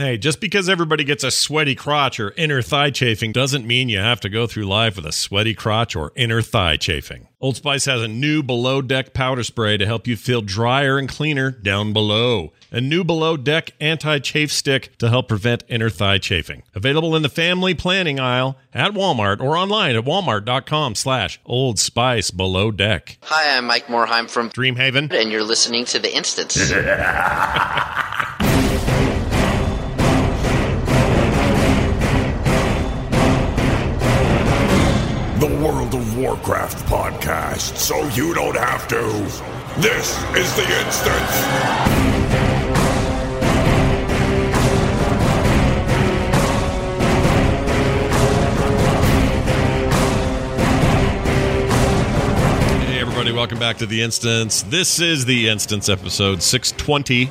Hey, just because everybody gets a sweaty crotch or inner thigh chafing doesn't mean you have to go through life with a sweaty crotch or inner thigh chafing. Old Spice has a new below deck powder spray to help you feel drier and cleaner down below. A new below deck anti chafe stick to help prevent inner thigh chafing. Available in the family planning aisle at Walmart or online at walmart.com slash old spice below deck. Hi, I'm Mike Morhaime from Dreamhaven. and you're listening to The Instance. Warcraft podcast, so you don't have to. This is the instance. Hey, everybody, welcome back to The Instance. This is The Instance episode 620.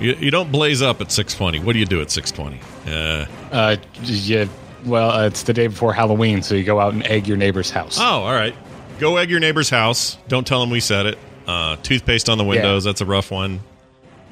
You, you don't blaze up at 620. What do you do at 620? Uh, Uh, yeah. Well, uh, it's the day before Halloween, so you go out and egg your neighbor's house. oh, all right. Go egg your neighbor's house. Don't tell them we said it. Uh, toothpaste on the windows. That's a rough one.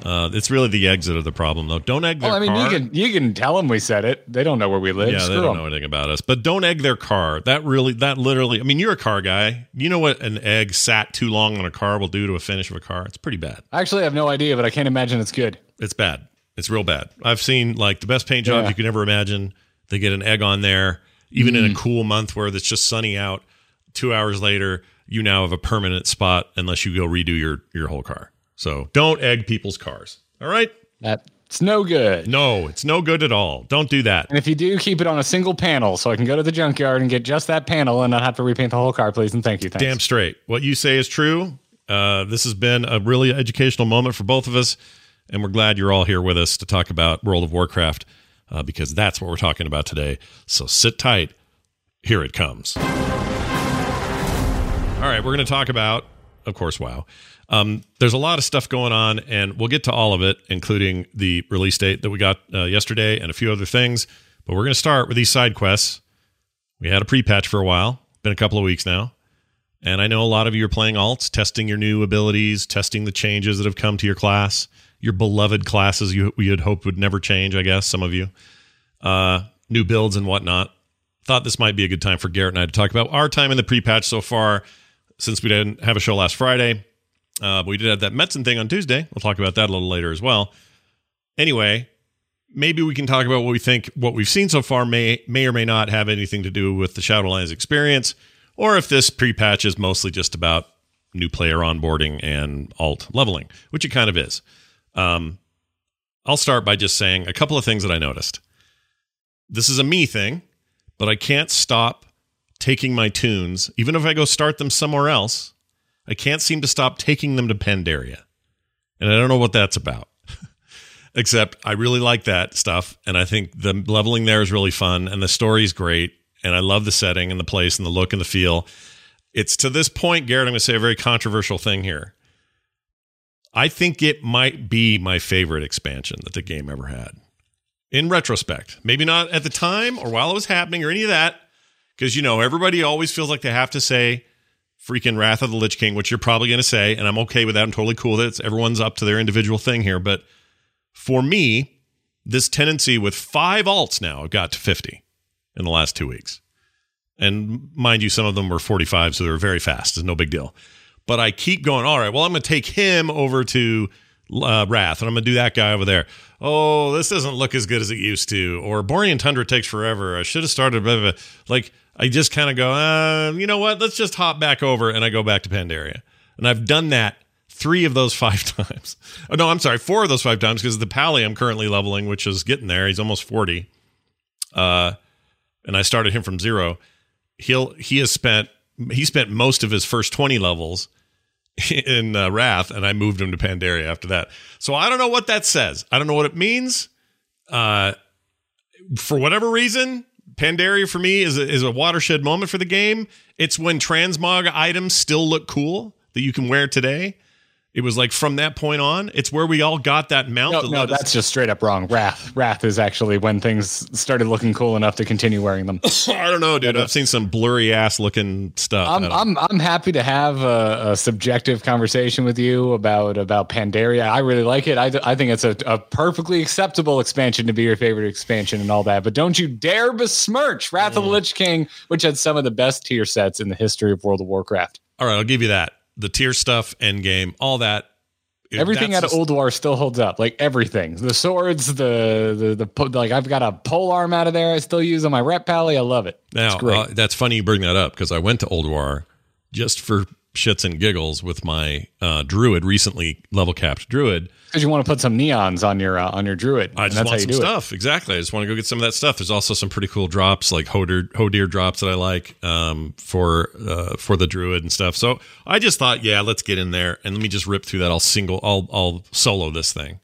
Uh, it's really the eggs that are the problem, though. Don't egg their well, I mean, car. you can you can tell them we said it. They don't know where we live. yeah, Screw they don't 'em. know anything about us. But don't egg their car. That really, that literally. I mean, you're a car guy. You know what an egg sat too long on a car will do to a finish of a car. It's pretty bad. Actually, I have no idea, but I can't imagine it's good. It's bad. It's real bad. I've seen like the best paint jobs Yeah. you could ever imagine. They get an egg on there, even Mm. in a cool month where it's just sunny out. Two hours later, you now have a permanent spot unless you go redo your your whole car. So don't egg people's cars. All right? That's no good. No, it's no good at all. Don't do that. And if you do, keep it on a single panel, so I can go to the junkyard and get just that panel and not have to repaint the whole car, please. And thank you. Thanks. Damn straight. What you say is true. Uh, this has been a really educational moment for both of us, and we're glad you're all here with us to talk about World of Warcraft uh, because that's what we're talking about today. So sit tight. Here it comes. All right, we're going to talk about, of course, WoW. Um, there's a lot of stuff going on, and we'll get to all of it, including the release date that we got uh, yesterday and a few other things. But we're going to start with these side quests. We had a pre patch for a while, been a couple of weeks now. And I know a lot of you are playing alts, testing your new abilities, testing the changes that have come to your class, your beloved classes you we had hoped would never change, I guess, some of you. Uh, new builds and whatnot. Thought this might be a good time for Garrett and I to talk about our time in the pre patch so far, since we didn't have a show last Friday. Uh, but we did have that Metzen thing on Tuesday. We'll talk about that a little later as well. Anyway, maybe we can talk about what we think what we've seen so far may may or may not have anything to do with the Shadowlands experience, or if this pre-patch is mostly just about new player onboarding and alt leveling, which it kind of is. Um, I'll start by just saying a couple of things that I noticed. This is a me thing, but I can't stop taking my toons, even if I go start them somewhere else. I can't seem to stop taking them to Pandaria. And I don't know what that's about. Except I really like that stuff. And I think the leveling there is really fun. And the story is great. And I love the setting and the place and the look and the feel. It's to this point, Garrett, I'm going to say a very controversial thing here. I think it might be my favorite expansion that the game ever had. In retrospect, maybe not at the time or while it was happening or any of that. Because, you know, everybody always feels like they have to say, freaking Wrath of the Lich King, which you're probably going to say, and I'm okay with that. I'm totally cool with it. It's, everyone's up to their individual thing here. But for me, this tendency with five alts now, got to 50 in the last two weeks. And mind you, some of them were 45, so they were very fast. It's no big deal. But I keep going, all right, well, I'm going to take him over to uh, Wrath, and I'm going to do that guy over there. Oh, this doesn't look as good as it used to. Or Borean Tundra takes forever. I should have started, blah, like, I just kind of go, uh, you know what? Let's just hop back over, and I go back to Pandaria. And I've done that three of those five times. Oh, no, I'm sorry, four of those five times because the Pally I'm currently leveling, which is getting there. He's almost 40. Uh, and I started him from zero. He'll he has spent he spent most of his first 20 levels in uh, Wrath, and I moved him to Pandaria after that. So I don't know what that says. I don't know what it means. uh, for whatever reason, Pandaria for me is a, is a watershed moment for the game. It's when transmog items still look cool that you can wear today. It was like from that point on, it's where we all got that mount. No, that no, let us- that's just straight up wrong. Wrath, Wrath is actually when things started looking cool enough to continue wearing them. I don't know, dude. I've seen some blurry ass looking stuff. I'm I'm I'm happy to have a, a subjective conversation with you about about Pandaria. I really like it. I, I think it's a, a perfectly acceptable expansion to be your favorite expansion and all that. But don't you dare besmirch Wrath Mm. of the Lich King, which had some of the best tier sets in the history of World of Warcraft. all right, I'll give you that. The tier stuff, end game, all that. Everything out of just- Old War still holds up. Like everything, the swords, the the the po- like. I've got a pole arm out of there. I still use on my ret pally. I love it. Now, uh, that's funny you bring that up because I went to Ulduar just for shits and giggles with my uh, druid recently level capped druid. Because you want to put some neons on your uh, on your druid. I and just that's how want some do it. stuff. Exactly. I just want to go get some of that stuff. There's also some pretty cool drops like Hodir, Hodir drops that I like um, for uh, for the druid and stuff. So I just thought, yeah, let's get in there and let me just rip through that. I'll single, I'll I'll solo this thing.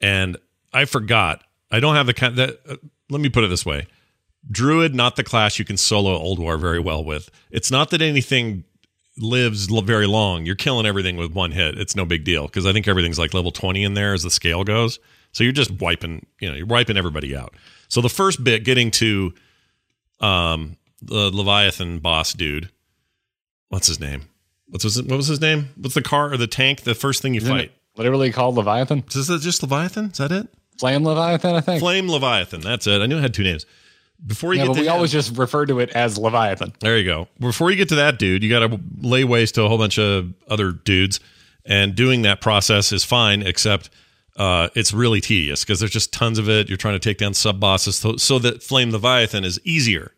And I forgot. I don't have the kind that. Uh, let me put it this way: Druid, not the class you can solo Ulduar very well with. It's not that anything lives very long. You're killing everything with one hit. It's no big deal because I think everything's like level 20 in there as the scale goes. So you're just wiping, you know, you're wiping everybody out. So the first bit getting to um the Leviathan boss dude. What's his name? What's his, what was his name? What's the car or the tank? The first thing you Isn't fight. it literally called Leviathan? Is it just Leviathan? Is that it? Flame Leviathan, I think. Flame Leviathan. That's it. I knew it had two names. Before you yeah, get but to we him- always just refer to it as Leviathan. There you go. Before you get to that dude, you got to lay waste to a whole bunch of other dudes, and doing that process is fine, except uh, it's really tedious because there's just tons of it. You're trying to take down sub bosses, so, so that Flame Leviathan is easier.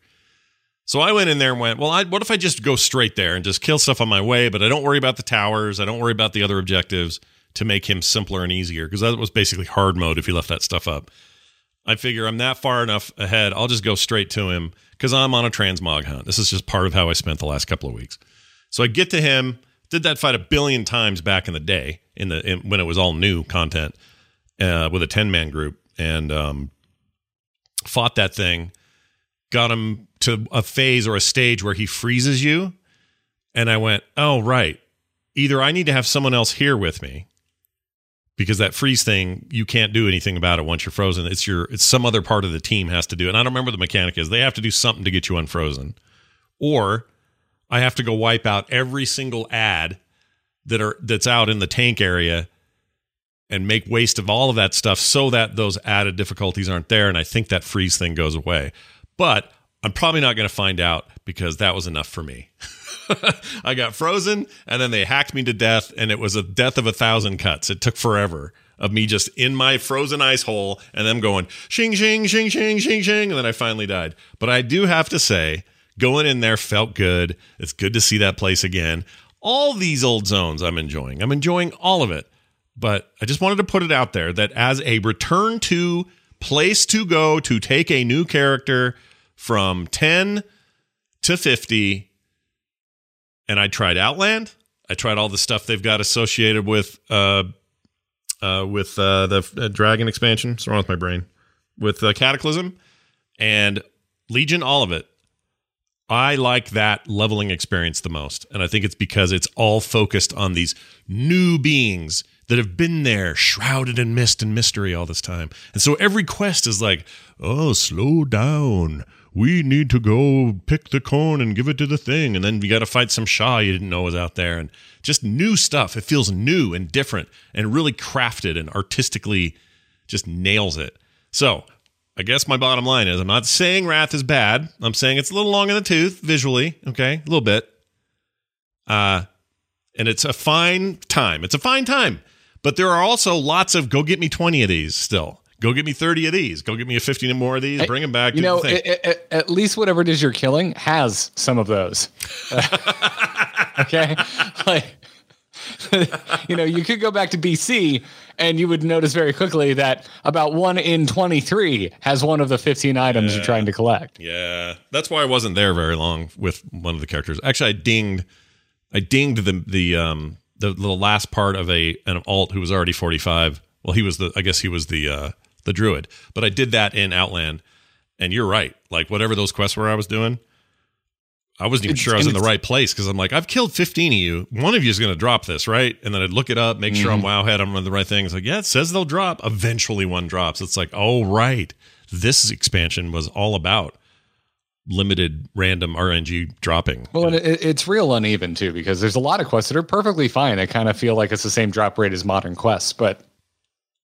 So I went in there and went, well, I, what if I just go straight there and just kill stuff on my way, but I don't worry about the towers, I don't worry about the other objectives to make him simpler and easier because that was basically hard mode if you left that stuff up. I figure I'm that far enough ahead. I'll just go straight to him because I'm on a transmog hunt. This is just part of how I spent the last couple of weeks. So I get to him. Did that fight a billion times back in the day, in the in, when it was all new content, uh, with a ten man group, and um, fought that thing. Got him to a phase or a stage where he freezes you, and I went, "Oh right, either I need to have someone else here with me." Because that freeze thing you can't do anything about it once you're frozen. It's your it's some other part of the team has to do it. And i don't remember the mechanic is. They have to do something to get you unfrozen. Or i have to go wipe out every single ad that are that's out in the tank area and make waste of all of that stuff so that those added difficulties aren't there. And i think that freeze thing goes away. But i'm probably not going to find out because that was enough for me I got frozen and then they hacked me to death and it was a death of a thousand cuts. It took forever of me just in my frozen ice hole and them going shing shing shing shing shing shing and then I finally died. But I do have to say going in there felt good. It's good to see that place again. All these old zones I'm enjoying. I'm enjoying all of it. But I just wanted to put it out there that as a return to place to go to take a new character from 10 to 50 and I tried Outland. I tried all the stuff they've got associated with uh, uh, with uh, the uh, Dragon expansion. What's wrong with my brain? With uh, Cataclysm and Legion, all of it. I like that leveling experience the most, and I think it's because it's all focused on these new beings that have been there, shrouded in mist and mystery all this time. And so every quest is like, "Oh, slow down." We need to go pick the corn and give it to the thing. And then you got to fight some Sha you didn't know was out there. And just new stuff. It feels new and different and really crafted and artistically just nails it. So I guess my bottom line is I'm not saying Wrath is bad. I'm saying it's a little long in the tooth visually. Okay. A little bit. Uh, and it's a fine time. It's a fine time. But there are also lots of go get me 20 of these still. Go get me 30 of these. Go get me a 15 more of these. Bring them back. You know, a- a- at least whatever it is you're killing has some of those. okay, like you know, you could go back to BC and you would notice very quickly that about one in 23 has one of the 15 items you're trying to collect. Yeah, that's why I wasn't there very long with one of the characters. Actually, I dinged, I dinged the the um the, the last part of a an alt who was already forty five. Well, he was the I guess he was the uh the druid. But I did that in Outland, and you're right. Like whatever those quests were I was doing, I wasn't even It's- sure I was in the right place because I'm like, I've killed 15 of you. One of you is going to drop this, right? And then I'd look it up, make sure I'm Mm-hmm. wowhead, I'm on the right thing. It's like, yeah, it says they'll drop. Eventually, one drops. It's like, oh right, this expansion was all about limited random RNG dropping. Well, and it, it's real uneven too because there's a lot of quests that are perfectly fine. That kind of feel like it's the same drop rate as modern quests, but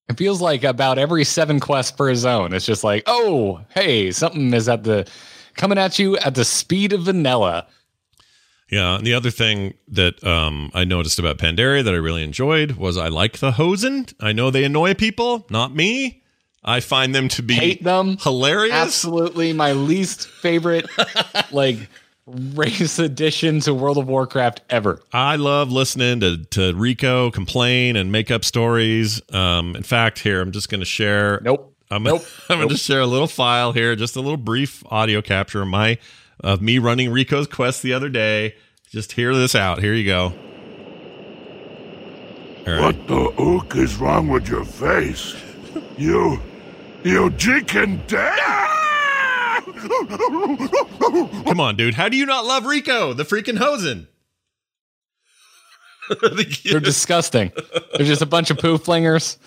it feels like about every seven quests per zone, it's just like, oh, hey, something is at the coming at you at the speed of vanilla. Yeah, and the other thing that um, I noticed about Pandaria that I really enjoyed was I like the Hozen. I know they annoy people, not me. I find them to be Hate them. hilarious. Absolutely, my least favorite like race addition to World of Warcraft ever. I love listening to, to Rico complain and make up stories. Um, in fact, here I'm just going to share. Nope. I'm, Nope. I'm going to Nope. share a little file here, just a little brief audio capture of my of me running Rico's quest the other day. Just hear this out. Here you go. All right. What the ook is wrong with your face? You, you chicken dead! Come on, dude. How do you not love Rico, the freaking Hozen? They're disgusting. They're just a bunch of poo flingers.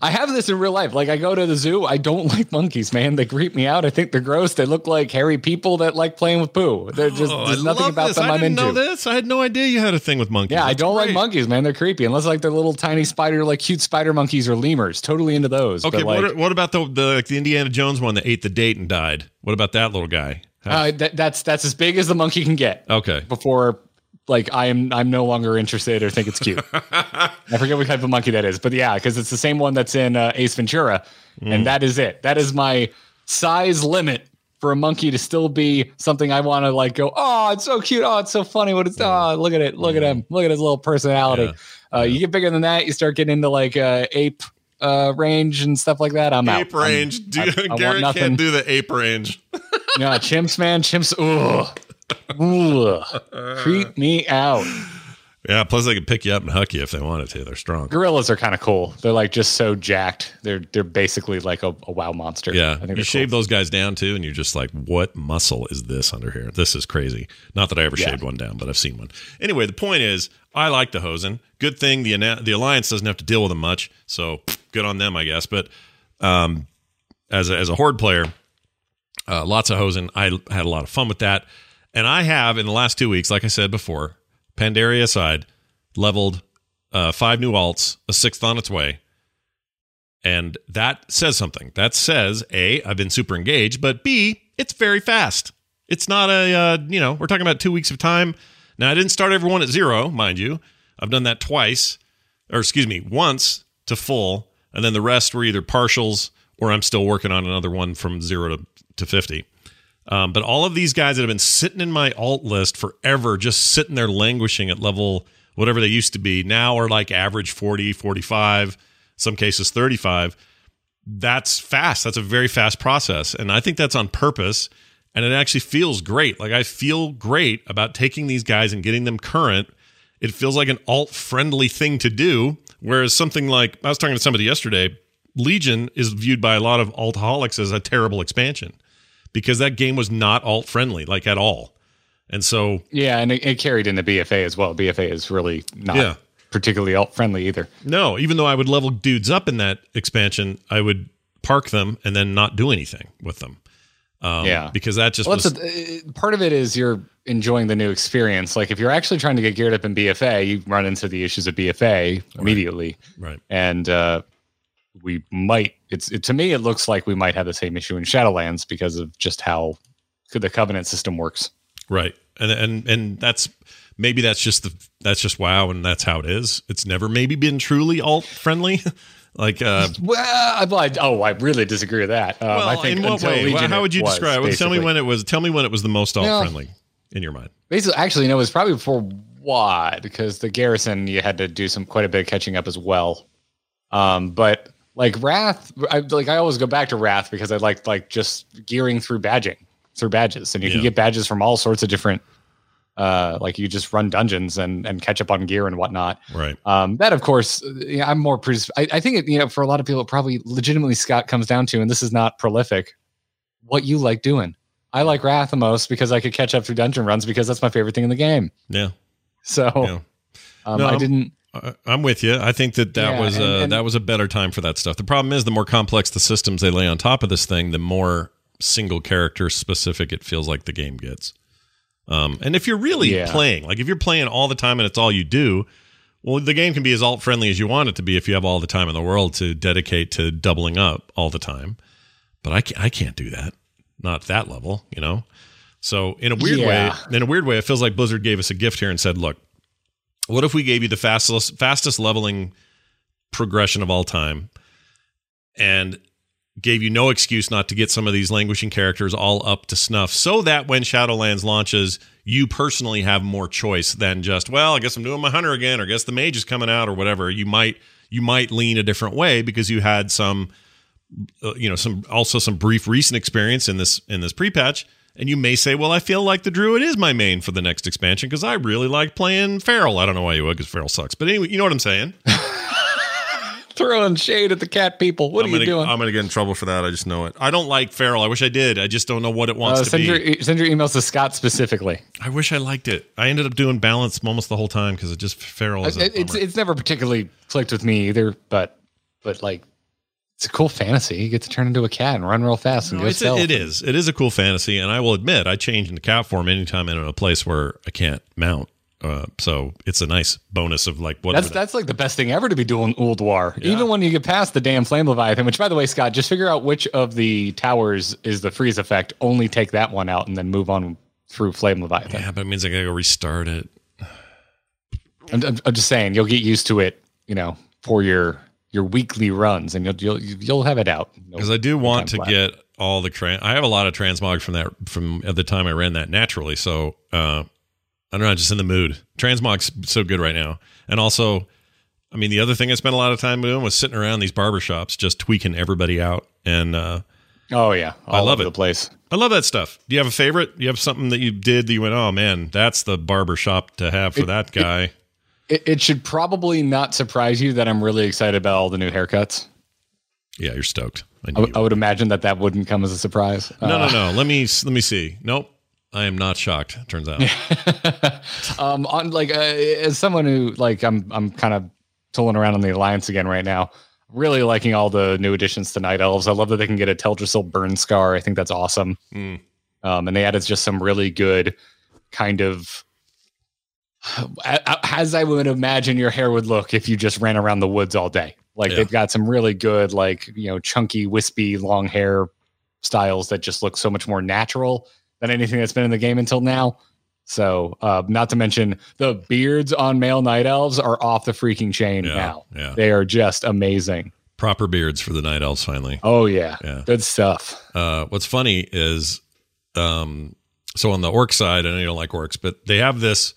I have this in real life. Like I go to the zoo. I don't like monkeys, man. They creep me out. I think they're gross. They look like hairy people that like playing with poo. They're just Oh, there's nothing about this. them I I'm didn't into. know this. I had no idea you had a thing with monkeys. Yeah, I don't like monkeys, man. They're creepy. Unless like they're little tiny spider, like cute spider monkeys or lemurs. Totally into those. Okay, but, like, what, what about the the like the Indiana Jones one that ate the date and died? What about that little guy? uh, that, that's that's as big as the monkey can get. Okay, before like I am I'm no longer interested or think it's cute. I forget what type of monkey that is, but yeah, because it's the same one that's in uh, Ace Ventura, Mm. and that is it. That is my size limit for a monkey to still be something I want to like go. Oh, it's so cute. Oh, it's so funny. What it's oh, look at it. Look at him. Look at his little personality. Uh, you get bigger than that, you start getting into like uh, ape uh, range and stuff like that. I'm ape out. I'm- range. Do, I- I want Garrett nothing. can't do the ape range. Yeah, chimps, man. Chimps. Ugh. Ugh. Creep me out. Yeah, plus they could pick you up and huck you if they wanted to. They're strong. Gorillas are kind of cool. They're like just so jacked. They're they're basically like a, a wow monster. Yeah, you shave cool. those guys down too, and you're just like, what muscle is this under here? This is crazy. Not that I ever Yeah. shaved one down, but I've seen one. Anyway, the point is, I like the Hozen. Good thing the the alliance doesn't have to deal with them much, so good on them, I guess. But um, as a, as a horde player, uh, lots of Hozen. I had a lot of fun with that, and I have in the last two weeks, like I said before, Pandaria aside, leveled uh, five new alts, a sixth on its way. And that says something. That says A, I've been super engaged, but B, it's very fast. It's not a, uh, you know, we're talking about two weeks of time. Now, I didn't start everyone at zero, mind you. I've done that twice, or excuse me, once to full, and then the rest were either partials or I'm still working on another one from zero to, to 50. Um, but all of these guys that have been sitting in my alt list forever, just sitting there languishing at level whatever they used to be, now are like average 40, 45, some cases 35. That's fast. That's a very fast process. And I think that's on purpose. And it actually feels great. Like I feel great about taking these guys and getting them current. It feels like an alt friendly thing to do. Whereas something like I was talking to somebody yesterday, Legion is viewed by a lot of altaholics as a terrible expansion because that game was not alt friendly, like at all. And so Yeah, and it, it carried into BFA as well. BFA is really not Yeah. particularly alt friendly either. No, even though I would level dudes up in that expansion, I would park them and then not do anything with them. Um, Yeah. because that just Well, was a, uh, part of it is you're enjoying the new experience. Like if you're actually trying to get geared up in BFA, you run into the issues of BFA immediately, right. and uh, we might. It's it, to me, it looks like we might have the same issue in Shadowlands because of just how the covenant system works. Right. And and and that's maybe that's just the that's just wow and that's how it is. It's never maybe been truly alt friendly. like uh Well, I, well, I, oh, I really disagree with that. Um, well, I think in what way? Legion how would you was, describe it? Tell me when it was tell me when it was the most alt friendly in your mind. Basically, actually, no, it was probably before WoD because the garrison you had to do some quite a bit of catching up as well. Um, but like Wrath, I like I always go back to Wrath because I like like just gearing through badging through badges, and you Yeah. can get badges from all sorts of different Uh, like you just run dungeons and and catch up on gear and whatnot. Right. Um, that of course, uh, yeah, I'm more. Pres- I, I think it, you know, for a lot of people, it probably legitimately Scott comes down to, and this is not prolific. What you like doing? I like Wrath the most because I could catch up through dungeon runs because that's my favorite thing in the game. Yeah. So Yeah. um, No, I didn't. I- I'm with you. I think that that Yeah, was and- uh, and- that was a better time for that stuff. The problem is, the more complex the systems they lay on top of this thing, the more single character specific it feels like the game gets. Um, and if you're really Yeah. playing, like if you're playing all the time and it's all you do, well, the game can be as alt friendly as you want it to be if you have all the time in the world to dedicate to doubling up all the time. But I can't, I can't do that. Not that level, you know. So in a weird Yeah. way, in a weird way, it feels like Blizzard gave us a gift here and said, "Look, what if we gave you the fastest fastest leveling progression of all time and gave you no excuse not to get some of these languishing characters all up to snuff so that when Shadowlands launches, you personally have more choice than just, well, I guess I'm doing my hunter again or guess the mage is coming out or whatever. You might you might lean a different way because you had some uh, you know, some also some brief recent experience in this in this pre-patch and you may say, well, I feel like the druid is my main for the next expansion because I really like playing feral. I don't know why you would because feral sucks, but anyway, you know what I'm saying. Throwing shade at the cat people. What I'm are you gonna, doing? I'm gonna get in trouble for that. I just know it. I don't like feral. I wish I did. I just don't know what it wants Uh, to send be. your send your emails to Scott specifically. I wish I liked it. I ended up doing balance almost the whole time because it just feral is a It- it's it's never particularly clicked with me either, but but like it's a cool fantasy. You get to turn into a cat and run real fast and No, go it's a, stealth. it is. It is a cool fantasy, and I will admit I change into cat form anytime I'm in a place where I can't mount. Uh, so it's a nice bonus of like what That's that's like the best thing ever to be doing Ulduar. Even when you get past the damn Flame Leviathan, which by the way, Scott, just figure out which of the towers is the freeze effect. Only take that one out and then move on through Flame Leviathan. yeah, but it means I gotta go restart it. I'm, I'm, I'm just saying, you'll get used to it, you know, for your your weekly runs, and you'll you'll you'll have it out. because I do want to flat. get all the tran. I have a lot of transmog from that from at the time I ran that naturally. So uh, I don't know, just in the mood. Transmog's so good right now, and also, I mean, the other thing I spent a lot of time doing was sitting around these barber shops, just tweaking everybody out, and uh, Oh yeah, I love it. the place. I love that stuff. Do you have a favorite? Do you have something that you did that you went, oh man, that's the barber shop to have for that guy? It, it should probably not surprise you that I'm really excited about all the new haircuts. yeah, you're stoked. I I, I would imagine that that wouldn't come as a surprise. No, Uh, no, no. Let me let me see. Nope, I am not shocked. Turns out. um, on like uh, as someone who like I'm I'm kind of tooling around on the alliance again right now. Really liking all the new additions to Night Elves. I love that they can get a Teldrassil burn scar. I think that's awesome. Mm. Um, and they added just some really good kind of as I would imagine your hair would look if you just ran around the woods all day. Like Yeah. they've got some really good, like you know, chunky, wispy, long hair styles that just look so much more natural than anything that's been in the game until now. So, uh, not to mention the beards on male night elves are off the freaking chain Yeah, now. yeah. They are just amazing. Proper beards for the night elves finally. Oh yeah, Yeah. good stuff. Uh, what's funny is, um, so on the orc side, I know you don't like orcs, but they have this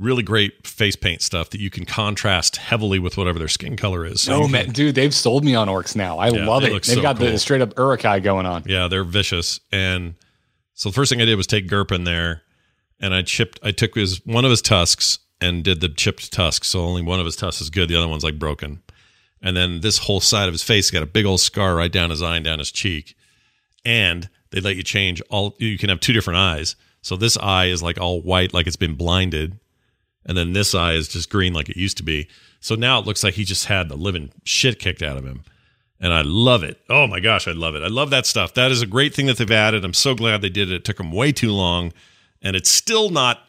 really great face paint stuff that you can contrast heavily with whatever their skin color is. So Oh man, can- dude, they've sold me on orcs now. I Yeah, love it. They've so got cool. the straight up Uruk-hai going on. Yeah, they're vicious. And so the first thing I did was take Gerp in there and I chipped I took his one of his tusks and did the chipped tusk. So only one of his tusks is good, the other one's like broken. And then this whole side of his face got a big old scar right down his eye and down his cheek. And they let you change all you can have two different eyes. So this eye is like all white like it's been blinded. And then this eye is just green like it used to be. So now it looks like he just had the living shit kicked out of him and I love it. Oh my gosh, I love it. I love that stuff. That is a great thing that they've added. I'm so glad they did it. It took them way too long, and it's still not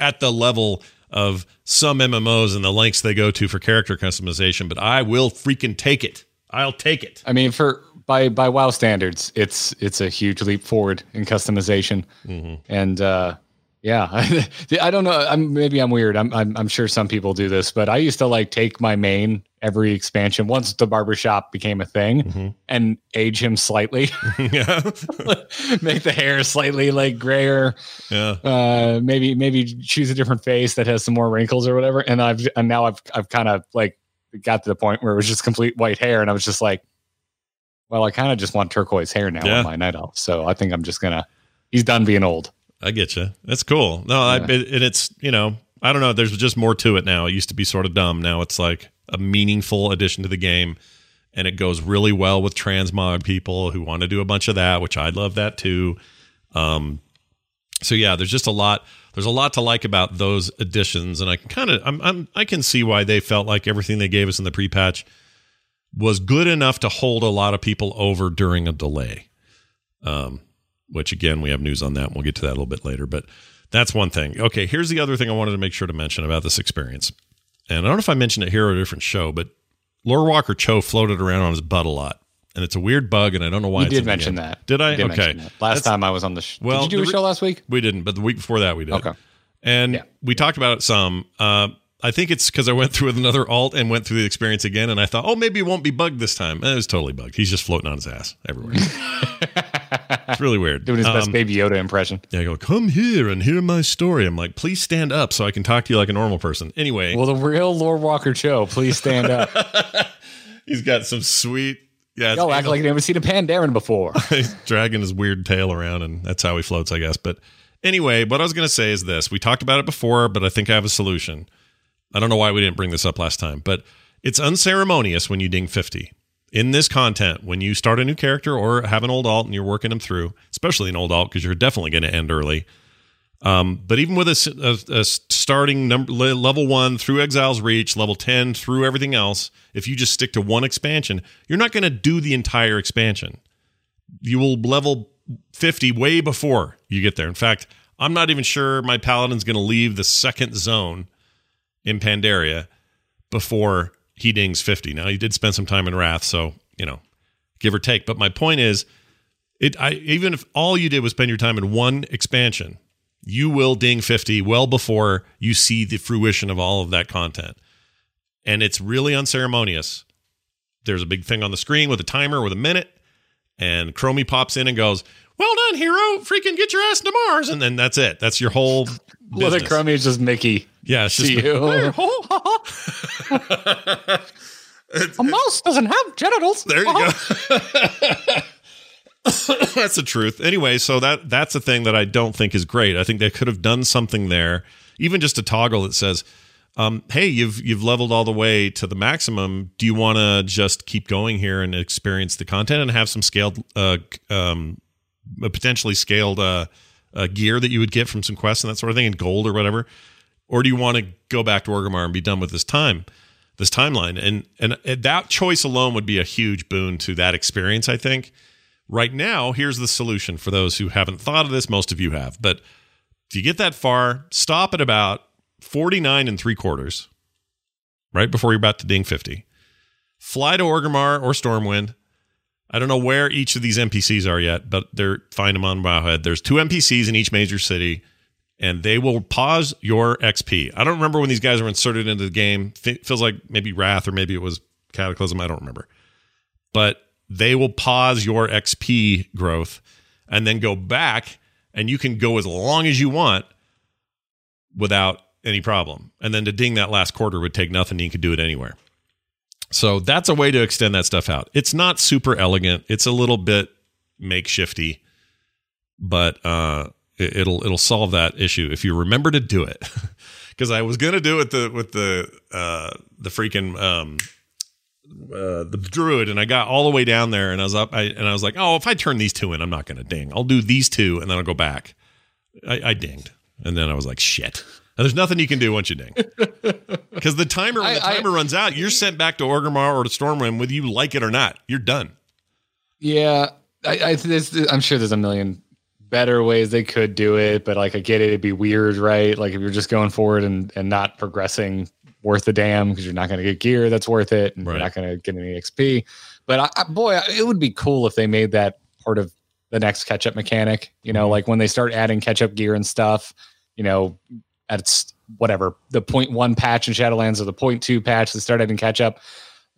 at the level of some MMOs and the lengths they go to for character customization. But I will freaking take it. I'll take it. I mean, for by by WoW standards, it's it's a huge leap forward in customization, Mm-hmm. and uh, yeah, I don't know. I'm maybe I'm weird. I'm, I'm I'm sure some people do this, but I used to like take my main every expansion once the barbershop became a thing Mm-hmm. and age him slightly, yeah, make the hair slightly like grayer, yeah. uh, maybe maybe choose a different face that has some more wrinkles or whatever. And I've and now I've I've kind of like got to the point where it was just complete white hair, and I was just like, well, I kind of just want turquoise hair now Yeah. on my night elf. So I think I'm just gonna. He's done being old. I get you. That's cool. No, I, it, and it's you know I don't know. There's just more to it now. It used to be sort of dumb. Now it's like a meaningful addition to the game, and it goes really well with transmog people who want to do a bunch of that, which I love that too. Um, so yeah, there's just a lot. There's a lot to like about those additions, and I can kind of I'm, I'm I can see why they felt like everything they gave us in the pre-patch was good enough to hold a lot of people over during a delay. Um, which again, we have news on that. And we'll get to that a little bit later, but that's one thing. Okay, here's the other thing I wanted to make sure to mention about this experience. And I don't know if I mentioned it here or a different show, but Lorewalker Cho floated around on his butt a lot. And it's a weird bug, and I don't know why. You did mention that. Did I? You did okay. that. Last That's- time I was on the. Sh- Well, did you do the a show last week? We didn't, but the week before that we did. Okay. And Yeah. we talked about it some. Uh, I think it's because I went through with another alt and went through the experience again, and I thought, oh, maybe it won't be bugged this time. And it was totally bugged. He's just floating on his ass everywhere. it's really weird. Doing his best Um, Baby Yoda impression. Yeah, I go, come here and hear my story. I'm like, please stand up so I can talk to you like a normal person. Anyway, Well, the real Lorewalker Cho, please stand up. he's got some sweet. Yeah, Yo, act like you never seen a Pandaren before. he's dragging his weird tail around, and that's how he floats, I guess. But anyway, what I was going to say is this: we talked about it before, but I think I have a solution. I don't know why we didn't bring this up last time, but it's unceremonious when you ding fifty in this content. When you start a new character or have an old alt and you're working them through, especially an old alt, because you're definitely going to end early. Um, but even with a starting number level one through Exile's Reach, level ten through everything else, if you just stick to one expansion, you're not going to do the entire expansion you will level 50 way before you get there. In fact, I'm not even sure my paladin's going to leave the second zone in Pandaria before he dings 50. Now, he did spend some time in Wrath, so, you know, give or take. But my point is, it I even if all you did was spend your time in one expansion, you will ding 50 well before you see the fruition of all of that content. And it's really unceremonious. There's a big thing on the screen with a timer with a minute and Chromie pops in and goes, "Well done, hero! Freaking get your ass to Mars!" And then that's it. That's your whole. Well, the business. Chromie is just Mickey. Yeah, it's just to you. a mouse doesn't have genitals. there you go. that's the truth. Anyway, so that that's a thing that I don't think is great. I think they could have done something there, even just a toggle that says, um, "Hey, you've you've leveled all the way to the maximum. Do you want to just keep going here and experience the content and have some scaled, uh, um, potentially scaled uh, uh, gear that you would get from some quests and that sort of thing, and gold or whatever? Or do you want to go back to Orgrimmar and be done with this time?" this timeline? And and that choice alone would be a huge boon to that experience i think. Right now here's the solution for those who haven't thought of this. Most of you have. But if you get that far stop at about 49 and three quarters right before you're about to ding 50 fly to orgrimmar or stormwind. I don't know where each of these npcs are yet but they're find them on wowhead. There's two npcs in each major city and they will pause your XP. I don't remember when these guys were inserted into the game. Fe- feels like maybe Wrath or maybe it was Cataclysm. I don't remember. But they will pause your XP growth and then go back, and you can go as long as you want without any problem. And then to ding that last quarter would take nothing. You could do it anywhere. So that's a way to extend that stuff out. It's not super elegant. It's a little bit makeshifty, but uh, it- it'll it'll solve that issue if you remember to do it. Because I was gonna do it with the with the uh, the freaking um, uh, the druid, and I got all the way down there, and I was up, I, and I was like, oh, if I turn these two in, I'm not gonna ding. I'll do these two, and then I'll go back. I, I dinged, and then I was like, shit. And there's nothing you can do once you ding, because the timer when the I- I- timer runs out, you're sent back to Orgrimmar or to Stormwind, whether you like it or not. You're done. Yeah, I, I there's, I'm sure there's a million better ways they could do it, but like I get it, it'd be weird, right? Like if you're just going forward and and not progressing worth a damn because you're not going to get gear that's worth it, and Right. you're not going to get any XP. But I, I, boy, it would be cool if they made that part of the next catch up mechanic. You know, Mhm. like when they start adding catch up gear and stuff. You know, at whatever the point one patch in Shadowlands or the point two patch, they start adding catch up.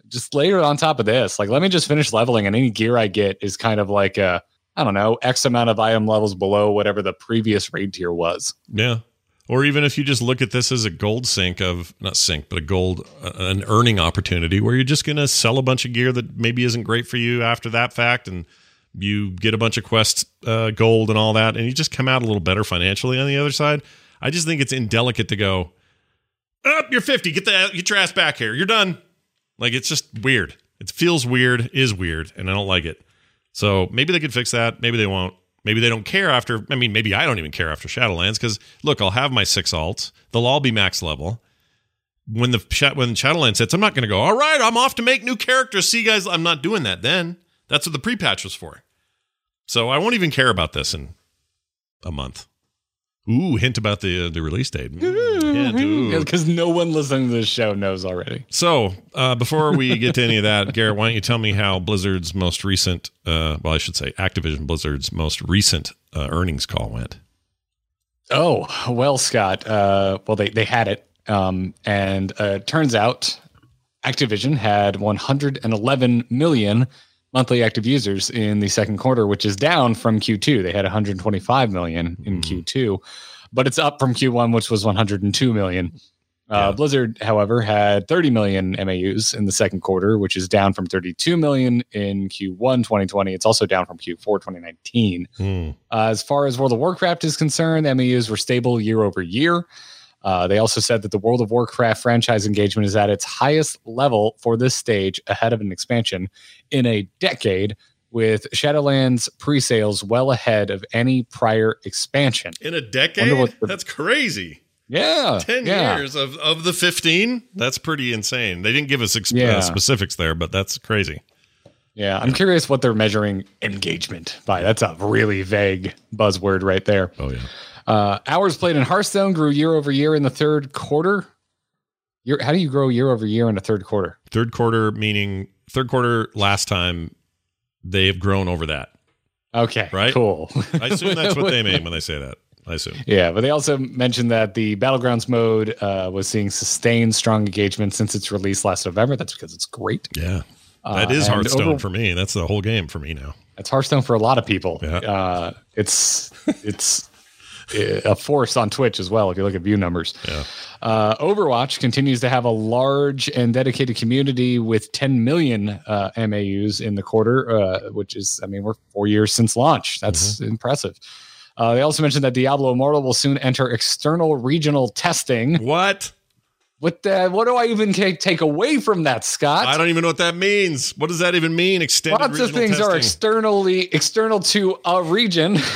Just layer it on top of this. Like, let me just finish leveling, and any gear I get is kind of like a I don't know, X amount of item levels below whatever the previous raid tier was. Yeah. Or even if you just look at this as a gold sink of not sink, but a gold uh, an earning opportunity where you're just going to sell a bunch of gear that maybe isn't great for you after that fact and you get a bunch of quests uh, gold and all that, and you just come out a little better financially on the other side. I just think it's indelicate to go, up, you're 50, get the get your ass back here, you're done. Like it's just weird. It feels weird, is weird, and I don't like it. So maybe they could fix that. Maybe they won't. Maybe they don't care after. I mean, maybe I don't even care after Shadowlands because look, I'll have my six alts. They'll all be max level. When the when Shadowlands hits, I'm not going to go. All right, I'm off to make new characters. See, guys, I'm not doing that. Then that's what the pre-patch was for. So I won't even care about this in a month. Ooh, hint about the uh, the release date. Ooh. Because no one listening to this show knows already. So, uh, before we get to any of that, Garrett, why don't you tell me how Blizzard's most recent, uh, well, I should say Activision Blizzard's most recent uh, earnings call went? Oh, well, Scott. Uh, well, they, they had it. Um, and uh, turns out Activision had 111 million monthly active users in the second quarter, which is down from Q2. They had 125 million in Mm-hmm. Q2, but it's up from Q1, which was 102 million. Uh, Yeah. Blizzard, however, had 30 million MAUs in the second quarter, which is down from 32 million in Q1 2020. It's also down from Q4 2019. Hmm. Uh, as far as World of Warcraft is concerned, MAUs were stable year over year. Uh, they also said that the World of Warcraft franchise engagement is at its highest level for this stage ahead of an expansion in a decade, with Shadowlands pre sales well ahead of any prior expansion. In a decade? The- That's crazy. Yeah. 10 yeah. years of, of the 15? That's pretty insane. They didn't give us ex- Yeah. uh, specifics there, but that's crazy. Yeah. I'm curious what they're measuring engagement by. That's a really vague buzzword right there. Oh, yeah. Uh, hours played in Hearthstone grew year over year in the third quarter. Year, how do you grow year over year in the third quarter? Third quarter, meaning third quarter last time, they have grown over that. Okay, Right? cool. I assume that's what they mean when they say that. I assume. Yeah, but they also mentioned that the Battlegrounds mode uh, was seeing sustained strong engagement since its release last November. That's because it's great. Yeah. Uh, That is and Hearthstone over- for me. That's the whole game for me now. It's Hearthstone for a lot of people. Yeah. Uh, it's it's a force on Twitch as well. If you look at view numbers, Yeah. uh, Overwatch continues to have a large and dedicated community with 10 million uh, MAUs in the quarter, uh, which is, I mean, we're four years since launch. That's impressive. Uh, they also mentioned that Diablo Immortal will soon enter external regional testing. What? What the, what do I even take, take away from that, Scott? I don't even know what that means. What does that even mean? Extended Lots of things are externally external to a region.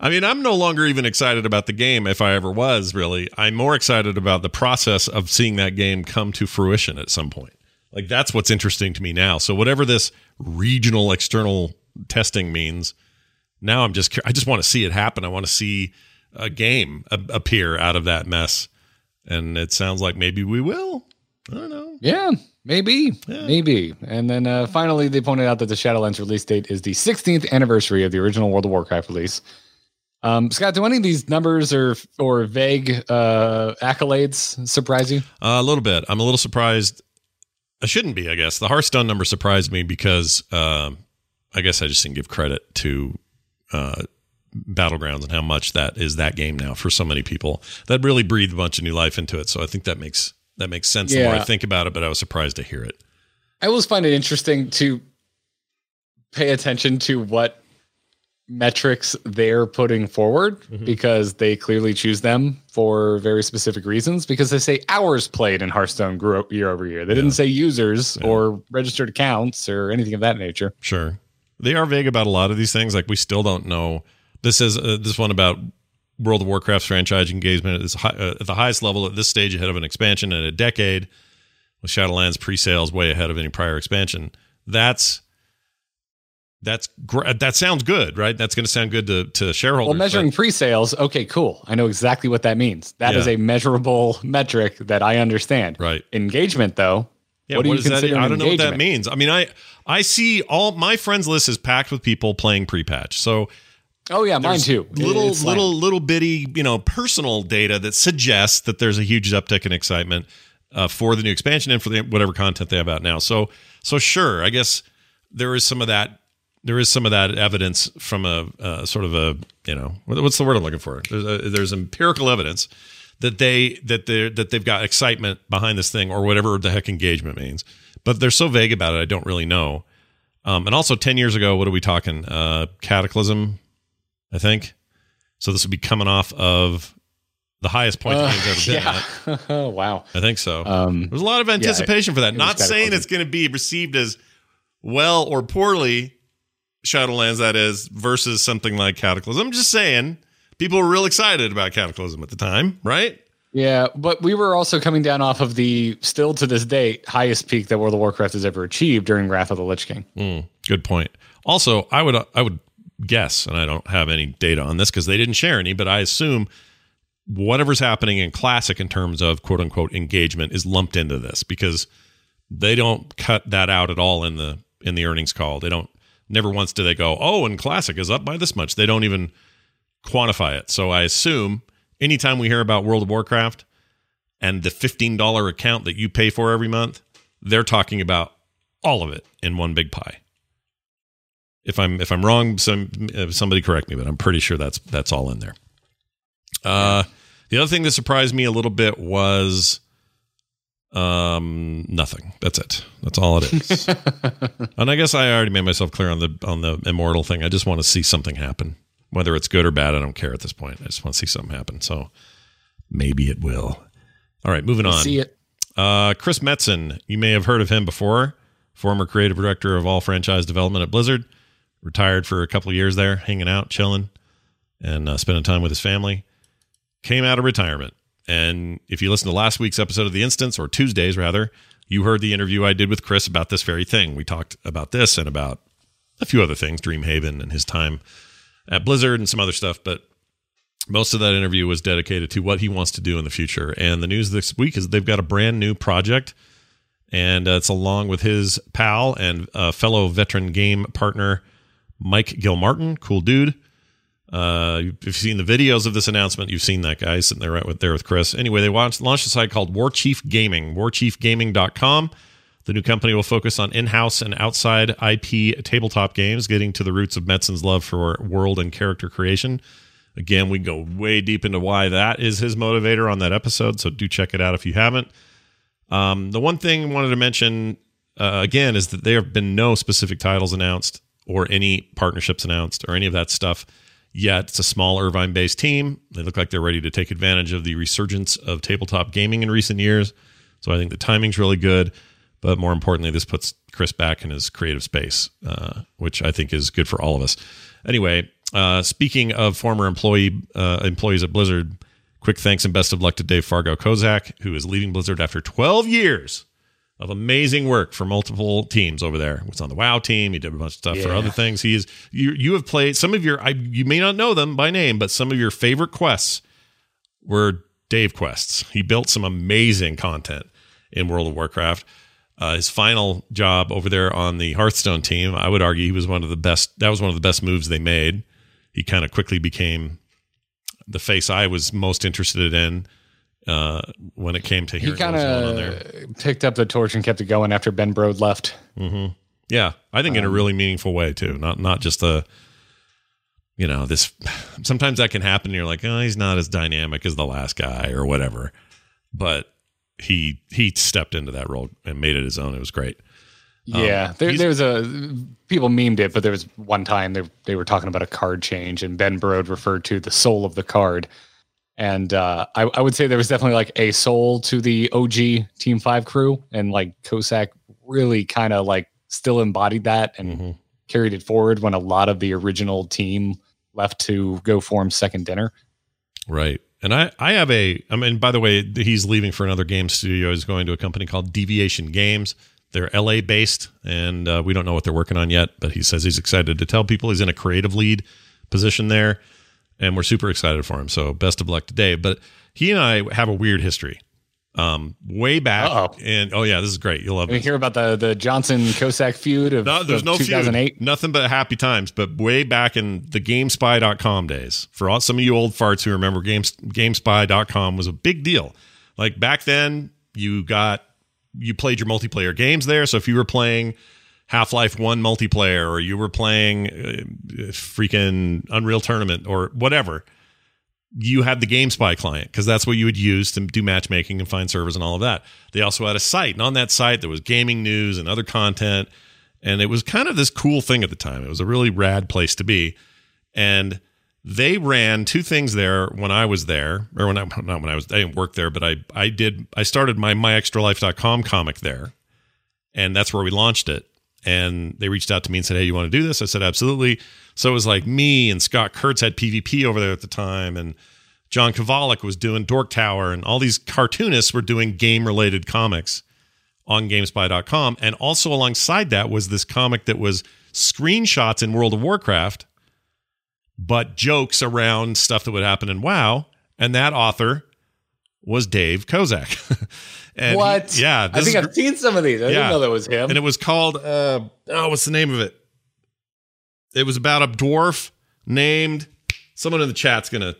I mean, I'm no longer even excited about the game if I ever was, really. I'm more excited about the process of seeing that game come to fruition at some point. Like, that's what's interesting to me now. So, whatever this regional external testing means, now I'm just, I just want to see it happen. I want to see a game appear out of that mess. And it sounds like maybe we will. I don't know. Yeah, maybe, maybe. And then uh, finally, they pointed out that the Shadowlands release date is the 16th anniversary of the original World of Warcraft release. Um, Scott, do any of these numbers or or vague uh, accolades surprise you? Uh, a little bit. I'm a little surprised. I shouldn't be, I guess. The Hearthstone number surprised me because um, I guess I just didn't give credit to uh, Battlegrounds and how much that is that game now for so many people. That really breathed a bunch of new life into it. So I think that makes that makes sense the more I think about it. But I was surprised to hear it. I always find it interesting to pay attention to what metrics they're putting forward because they clearly choose them for very specific reasons because they say hours played in Hearthstone grew up year over year. They didn't say users or registered accounts or anything of that nature. Sure, they are vague about a lot of these things. Like we still don't know. This is uh, this one about World of Warcraft's franchise engagement is hi- uh, at the highest level at this stage ahead of an expansion in a decade. With Shadowlands pre-sales way ahead of any prior expansion. That's that's gr- that sounds good, right? That's going to sound good to to shareholders. Well, measuring pre-sales, okay, cool. I know exactly what that means. That is Yeah. a measurable metric that I understand. Right. Engagement, though. Yeah, what do you that? I don't know what that means. I mean, I I see all my friends list is packed with people playing pre-patch. So Oh yeah, mine too. Little It's little little bitty, you know, personal data that suggests that there's a huge uptick in excitement uh, for the new expansion and for the, whatever content they have out now. So so sure, I guess there is some of that. There is some of that evidence from a uh, sort of a you know what- what's the word I'm looking for? There's, a, there's empirical evidence that they that they that they've got excitement behind this thing or whatever the heck engagement means. But they're so vague about it, I don't really know. Um, and also, ten years ago, what are we talking? Uh, Cataclysm I think. So this would be coming off of the highest point Uh, game's ever been yeah. wow. I think so. Um, There's a lot of anticipation for that. Not saying it's going to be received as well or poorly, Shadowlands, that is, versus something like Cataclysm. I'm just saying people were real excited about Cataclysm at the time, right? Yeah, but we were also coming down off of the still to this date highest peak that World of Warcraft has ever achieved during Wrath of the Lich King. Mm, good point. Also, I would I would guess, and I don't have any data on this because they didn't share any, but I assume whatever's happening in Classic in terms of quote unquote engagement is lumped into this because they don't cut that out at all in the in the earnings call. They don't never once do they go, oh, and Classic is up by this much. They don't even quantify it. So I assume anytime we hear about World of Warcraft and the $15 account that you pay for every month, they're talking about all of it in one big pie. If I'm if I'm wrong, some uh, somebody correct me, but I'm pretty sure that's that's all in there. Uh, the other thing that surprised me a little bit was um nothing. That's it. That's all it is. and I guess I already made myself clear on the on the immortal thing. I just want to see something happen, whether it's good or bad. I don't care at this point. I just want to see something happen. So maybe it will. All right, moving on. See it. Uh, Chris Metzen, you may have heard of him before. Former creative director of all franchise development at Blizzard. Retired for a couple of years there, hanging out, chilling, and uh, spending time with his family. Came out of retirement. And if you listen to last week's episode of The Instance, or Tuesday's rather, you heard the interview I did with Chris about this very thing. We talked about this and about a few other things, Dreamhaven and his time at Blizzard and some other stuff. But most of that interview was dedicated to what he wants to do in the future. And the news this week is they've got a brand new project, and uh, it's along with his pal and uh, fellow veteran game partner, Mike Gilmartin. Cool dude. Uh, if you've seen the videos of this announcement, you've seen that guy sitting there right with, there with Chris. Anyway, they launched, launched a site called War Chief Gaming, warchiefgaming.com. The new company will focus on in-house and outside IP tabletop games, getting to the roots of Metzen's love for world and character creation. Again, we go way deep into why that is his motivator on that episode, so do check it out if you haven't. Um, the one thing I wanted to mention uh, again is that there have been no specific titles announced or any partnerships announced or any of that stuff yet. It's a small Irvine based team. They look like they're ready to take advantage of the resurgence of tabletop gaming in recent years. So I think the timing's really good. But more importantly, this puts Chris back in his creative space, uh, which I think is good for all of us. Anyway, uh, speaking of former employee uh, employees at Blizzard, quick thanks and best of luck to Dave Fargo Kosak, who is leaving Blizzard after 12 years of amazing work for multiple teams over there. He was on the WoW team. He did a bunch of stuff for other things. He is you. You have played some of your. I, you may not know them by name, but some of your favorite quests were Dave quests. He built some amazing content in World of Warcraft. Uh, his final job over there on the Hearthstone team, I would argue he was one of the best. That was one of the best moves they made. He kind of quickly became the face I was most interested in uh, when it came to He kind what on there. of picked up the torch and kept it going after Ben Brode left. Yeah, I think in Um, a really meaningful way too. Not not just the, you know, this. Sometimes that can happen. You're like, oh, he's not as dynamic as the last guy or whatever, but he he stepped into that role and made it his own. It was great. Yeah, there, there was a people memed it, but there was one time they they were talking about a card change, and Ben Brode referred to the soul of the card, and uh, I, I would say there was definitely like a soul to the OG Team Five crew, and like Kosak really kind of like still embodied that and Mhm. carried it forward when a lot of the original team left to go form Second Dinner. Right. And I, I have a, I mean, by the way, he's leaving for another game studio. He's going to a company called Deviation Games. They're LA based, and uh, we don't know what they're working on yet, but he says he's excited to tell people he's in a creative lead position there, and we're super excited for him. So best of luck to Dave. But he and I have a weird history. Um, way back, Uh-oh. and oh yeah, this is great. You'll love it. We hear about the the Johnson Kosak feud of, No, there's of no 2008. feud. Nothing but happy times. But way back in the GameSpy.com days, for all, some of you old farts who remember, Games, GameSpy.com was a big deal. Like back then, you got you played your multiplayer games there. So if you were playing Half Life One multiplayer, or you were playing uh, freaking Unreal Tournament, or whatever, you had the GameSpy client because that's what you would use to do matchmaking and find servers and all of that. They also had a site, and on that site there was gaming news and other content, and it was kind of this cool thing at the time. It was a really rad place to be, and they ran two things there when I was there, or when I not when I was I didn't work there, but I I did I started my myextralife.com comic there, and that's where we launched it. And they reached out to me and said, "Hey, you want to do this?" I said, "Absolutely." So it was like me and Scott Kurtz had PvP over there at the time, and John Kovalic was doing Dork Tower, and all these cartoonists were doing game related comics on GameSpy.com. And also alongside that was this comic that was screenshots in World of Warcraft, but jokes around stuff that would happen in WoW. And that author was Dave Kosak. and what? He, yeah. I think I've seen some of these. I Yeah. didn't know that was him. and it was called uh oh what's the name of it it was about a dwarf named someone in the chat's gonna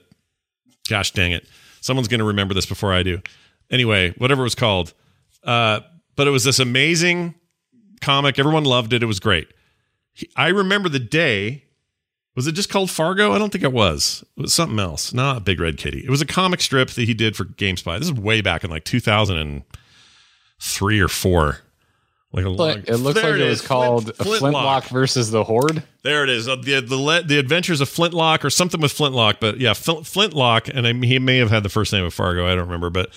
gosh dang it someone's gonna remember this before i do anyway whatever it was called uh but it was this amazing comic everyone loved it it was great i remember the day was it just called fargo i don't think it was it was something else not big red kitty it was a comic strip that he did for gamespy this is way back in like 2003 or 4 like a long, it looks like it, was called Flint- Flintlock. Flintlock. versus the Horde. There it is. Uh, The the the Adventures of Flintlock or something with Flintlock, but yeah, Fl- Flintlock, and I, he may have had the first name of Fargo. I don't remember, but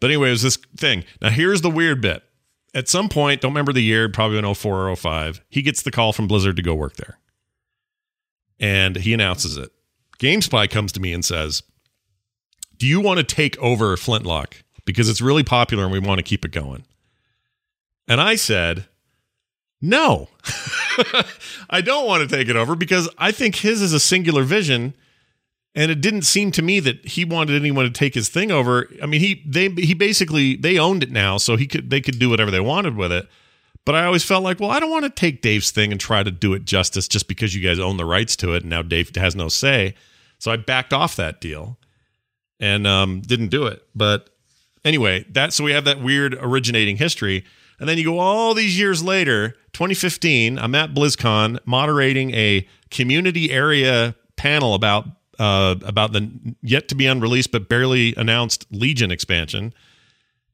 but anyway, it was this thing. Now here's the weird bit. At some point, don't remember the year, probably in 04 or 05, he gets the call from Blizzard to go work there, and he announces it. GameSpy comes to me and says, "Do you want to take over Flintlock because it's really popular and we want to keep it going?" And I said, "No." I don't want to take it over because I think his is a singular vision, and it didn't seem to me that he wanted anyone to take his thing over. I mean, he they he basically they owned it now, so he could they could do whatever they wanted with it. But I always felt like, well, I don't want to take Dave's thing and try to do it justice just because you guys own the rights to it, and now Dave has no say. So I backed off that deal and um, didn't do it. But anyway, that so we have that weird originating history. And then you go all these years later, 2015, I'm at BlizzCon moderating a community area panel about uh, about the yet to be unreleased but barely announced Legion expansion.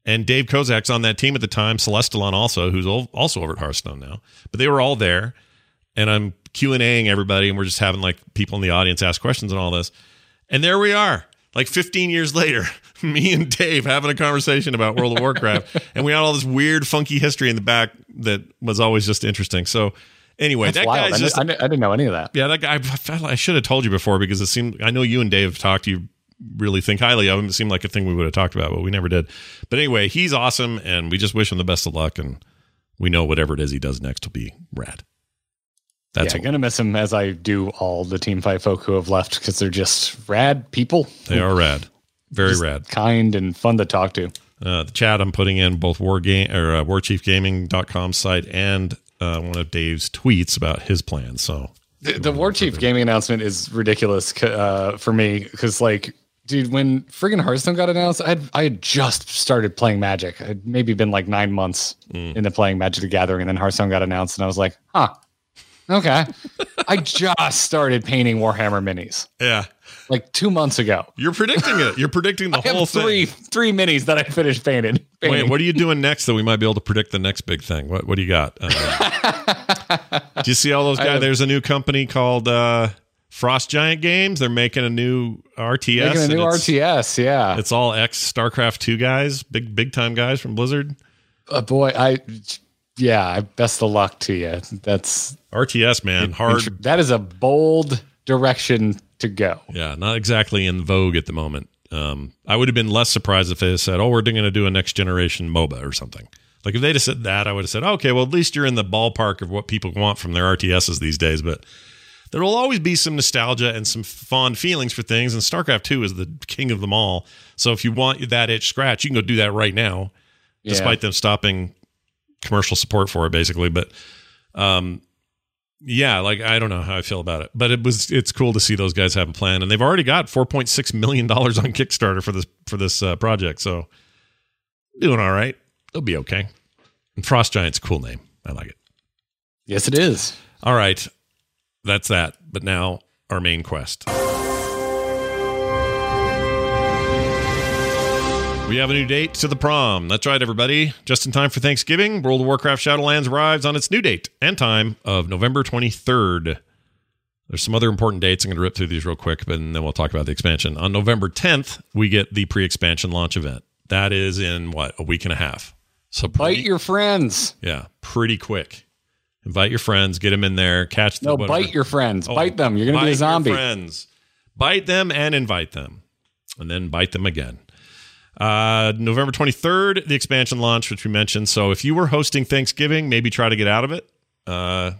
And Dave Kosak's on that team at the time, Celestalon also, who's also over at Hearthstone now. But they were all there, and I'm Q and Aing everybody, and we're just having like people in the audience ask questions and all this. And there we are, like 15 years later, me and Dave having a conversation about World of Warcraft, and we had all this weird, funky history in the back that was always just interesting. So, anyway, That's that wild. I, guy's didn't- just I didn't- know any of that. yeah, that guy. I I should have told you before because it seemed. I know you and Dave have talked. To you really think highly of him. It seemed like a thing we would have talked about, but we never did. But anyway, he's awesome, and we just wish him the best of luck. And we know whatever it is he does next will be rad. That's yeah, what- gonna miss him as I do all the Team Five folk who have left because they're just rad people. they are rad, very Just rad. kind and fun to talk to. Uh, the chat I'm putting in both war game or uh, warchiefgaming.com site and uh, one of Dave's tweets about his plans. So The, the War Chief gaming announcement is ridiculous uh, for me because, like, dude, when friggin' Hearthstone got announced, I had, I had just started playing Magic. I'd maybe been like nine months into playing Magic the Gathering, and then Hearthstone got announced, and I was like, huh, okay. I just started painting Warhammer minis yeah, like two months ago. you're predicting it. You're predicting the whole three thing. three minis that I finished painted. Wait, what are you doing next that we might be able to predict the next big thing? What What do you got? Uh, do you see all those guys? There's a new company called uh, Frost Giant Games. They're making a new RTS. Making a new RTS, yeah. It's all ex StarCraft two guys, big big time guys from Blizzard. Uh, boy, I yeah, best of luck to you. That's RTS man, hard. That is a bold direction to go. Yeah, not exactly in vogue at the moment. Um, I would have been less surprised if they had said, "Oh, we're going to do a next generation MOBA or something." Like if they'd have said that, I would have said, "Okay, well, at least you're in the ballpark of what people want from their RTSs these days." But there will always be some nostalgia and some fond feelings for things, and StarCraft Two is the king of them all. So if you want that itch scratch, you can go do that right now, Yeah. despite them stopping commercial support for it, basically. But um, yeah, like I don't know how I feel about it, but it was it's cool to see those guys have a plan, and they've already got four point six million dollars on Kickstarter for this for this uh, project. So doing all right, they'll be okay. And Frost Giant's a cool name. I like it. Yes, it is. All right, that's that. But now our main quest. We have a new date to the prom. That's right, everybody. Just in time for Thanksgiving, World of Warcraft Shadowlands arrives on its new date and time of November 23rd. There's some other important dates. I'm going to rip through these real quick, but then we'll talk about the expansion. On November 10th, we get the pre-expansion launch event. That is in what a week and a half. So Bite your friends. yeah, pretty quick. Invite your friends, get them in there, catch them. No, whatever. bite your friends. Oh, bite them. You're going to be bite a your zombie. friends. Bite them and invite them, and then bite them again. Uh, November 23rd, the expansion launch, which we mentioned. So if you were hosting Thanksgiving, maybe try to get out of it. Uh,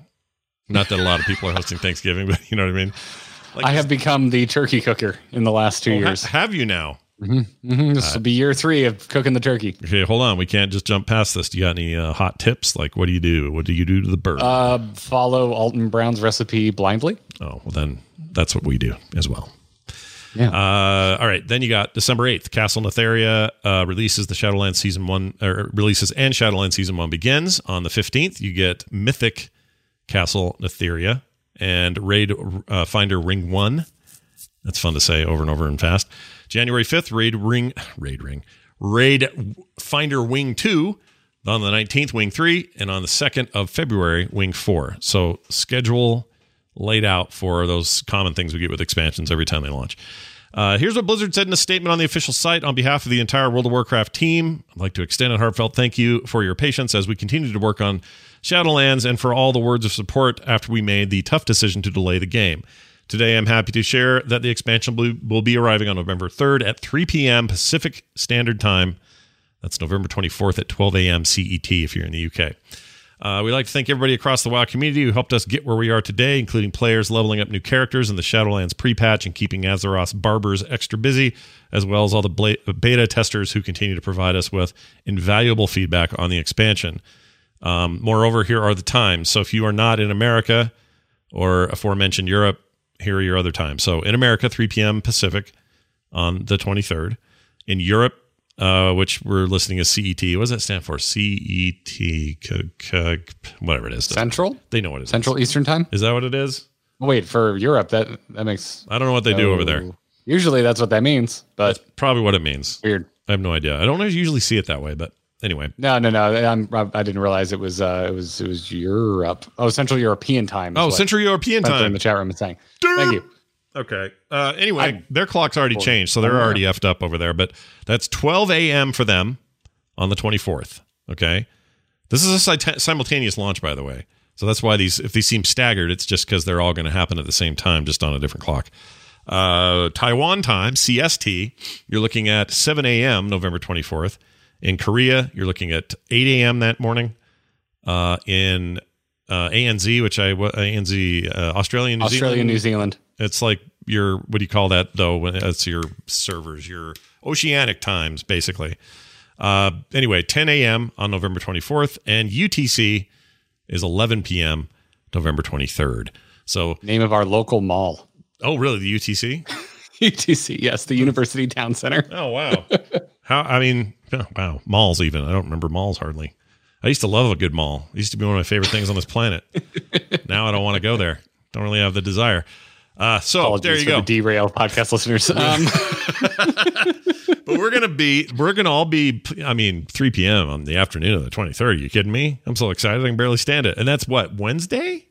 not that a lot of people are hosting Thanksgiving, but you know what I mean. Like I have become the turkey cooker in the last two Oh, ha- years. have you now? Mhm, This will be year three of cooking the turkey. Okay, hold on. We can't just jump past this. Do you got any uh, hot tips? Like, what do you do? What do you do to the bird? Uh, follow Alton Brown's recipe blindly. oh, well, then that's what we do as well. Yeah. Uh, all right. Then you got December 8th. Castle Nathria uh, releases the Shadowlands Season 1, or releases and Shadowlands Season 1 begins. On the 15th, you get Mythic Castle Nathria and Raid uh, Finder Ring 1. That's fun to say over and over and fast. January 5th, Raid Ring, Raid Ring, Raid Finder Wing 2. On the 19th, Wing 3. And on the 2nd of February, Wing 4. So schedule laid out for those common things we get with expansions every time they launch. Uh, here's what Blizzard said in a statement on the official site on behalf of the entire World of Warcraft team. I'd like to extend a heartfelt thank you for your patience as we continue to work on Shadowlands and for all the words of support after we made the tough decision to delay the game. Today, I'm happy to share that the expansion will- be arriving on November 3rd at 3 p.m. Pacific Standard Time. That's November 24th at 12 a.m. CET if you're in the UK. Uh, we'd like to thank everybody across the WoW community who helped us get where we are today, including players leveling up new characters in the Shadowlands pre-patch and keeping Azeroth's barbers extra busy, as well as all the beta testers who continue to provide us with invaluable feedback on the expansion. Um, moreover, here are the times. So if you are not in America or aforementioned Europe, here are your other times. So in America, 3 p.m. Pacific on the 23rd. In Europe, uh, which we're listening as CET. What does that stand for? CET, c- c- whatever it is. Central? They know what it is. Central Eastern Time? Is that what it is? Wait, for Europe, that that makes. I don't know what they do over there. Oh. Usually that's what that means, but Probably what it means. weird. I have no idea. I don't usually see it that way, but anyway. No, no, no. I'm, I didn't realize it was uh, it was it was Europe. Oh, Central European time. Oh, Central European Spencer in time. the chat room is saying. Thank you. Okay. Uh, anyway, I- their clock's already changed, so they're Oh, yeah. already effed up over there. But that's 12 a.m. for them on the 24th. Okay. This is a simultaneous launch, by the way. So that's why these, if these seem staggered, it's just because they're all going to happen at the same time, just on a different clock. Uh, Taiwan time, CST, you're looking at 7 a.m. November 24th. In Korea, you're looking at 8 a.m. that morning. Uh, in uh, ANZ, which I ANZ, uh, Australia, New Australia, Zealand, New Zealand. it's like your what do you call that though? When it's your servers, your oceanic times, basically. Uh, anyway, 10 a.m. on November 24th, and UTC is 11 p.m. November 23rd. So, Name of our local mall. oh, really? The UTC? UTC, yes, the University Town Center. Oh, wow. How? I mean, oh, wow. Malls, even. I don't remember malls hardly. I used to love a good mall. It used to be one of my favorite things on this planet. now I don't want to go there. Don't really have the desire. Uh, so Apologies there you go. the derail podcast listeners. Um, but we're gonna be we're gonna all be i mean 3 p.m on the afternoon of the 23rd are you kidding me i'm so excited i can barely stand it and that's what wednesday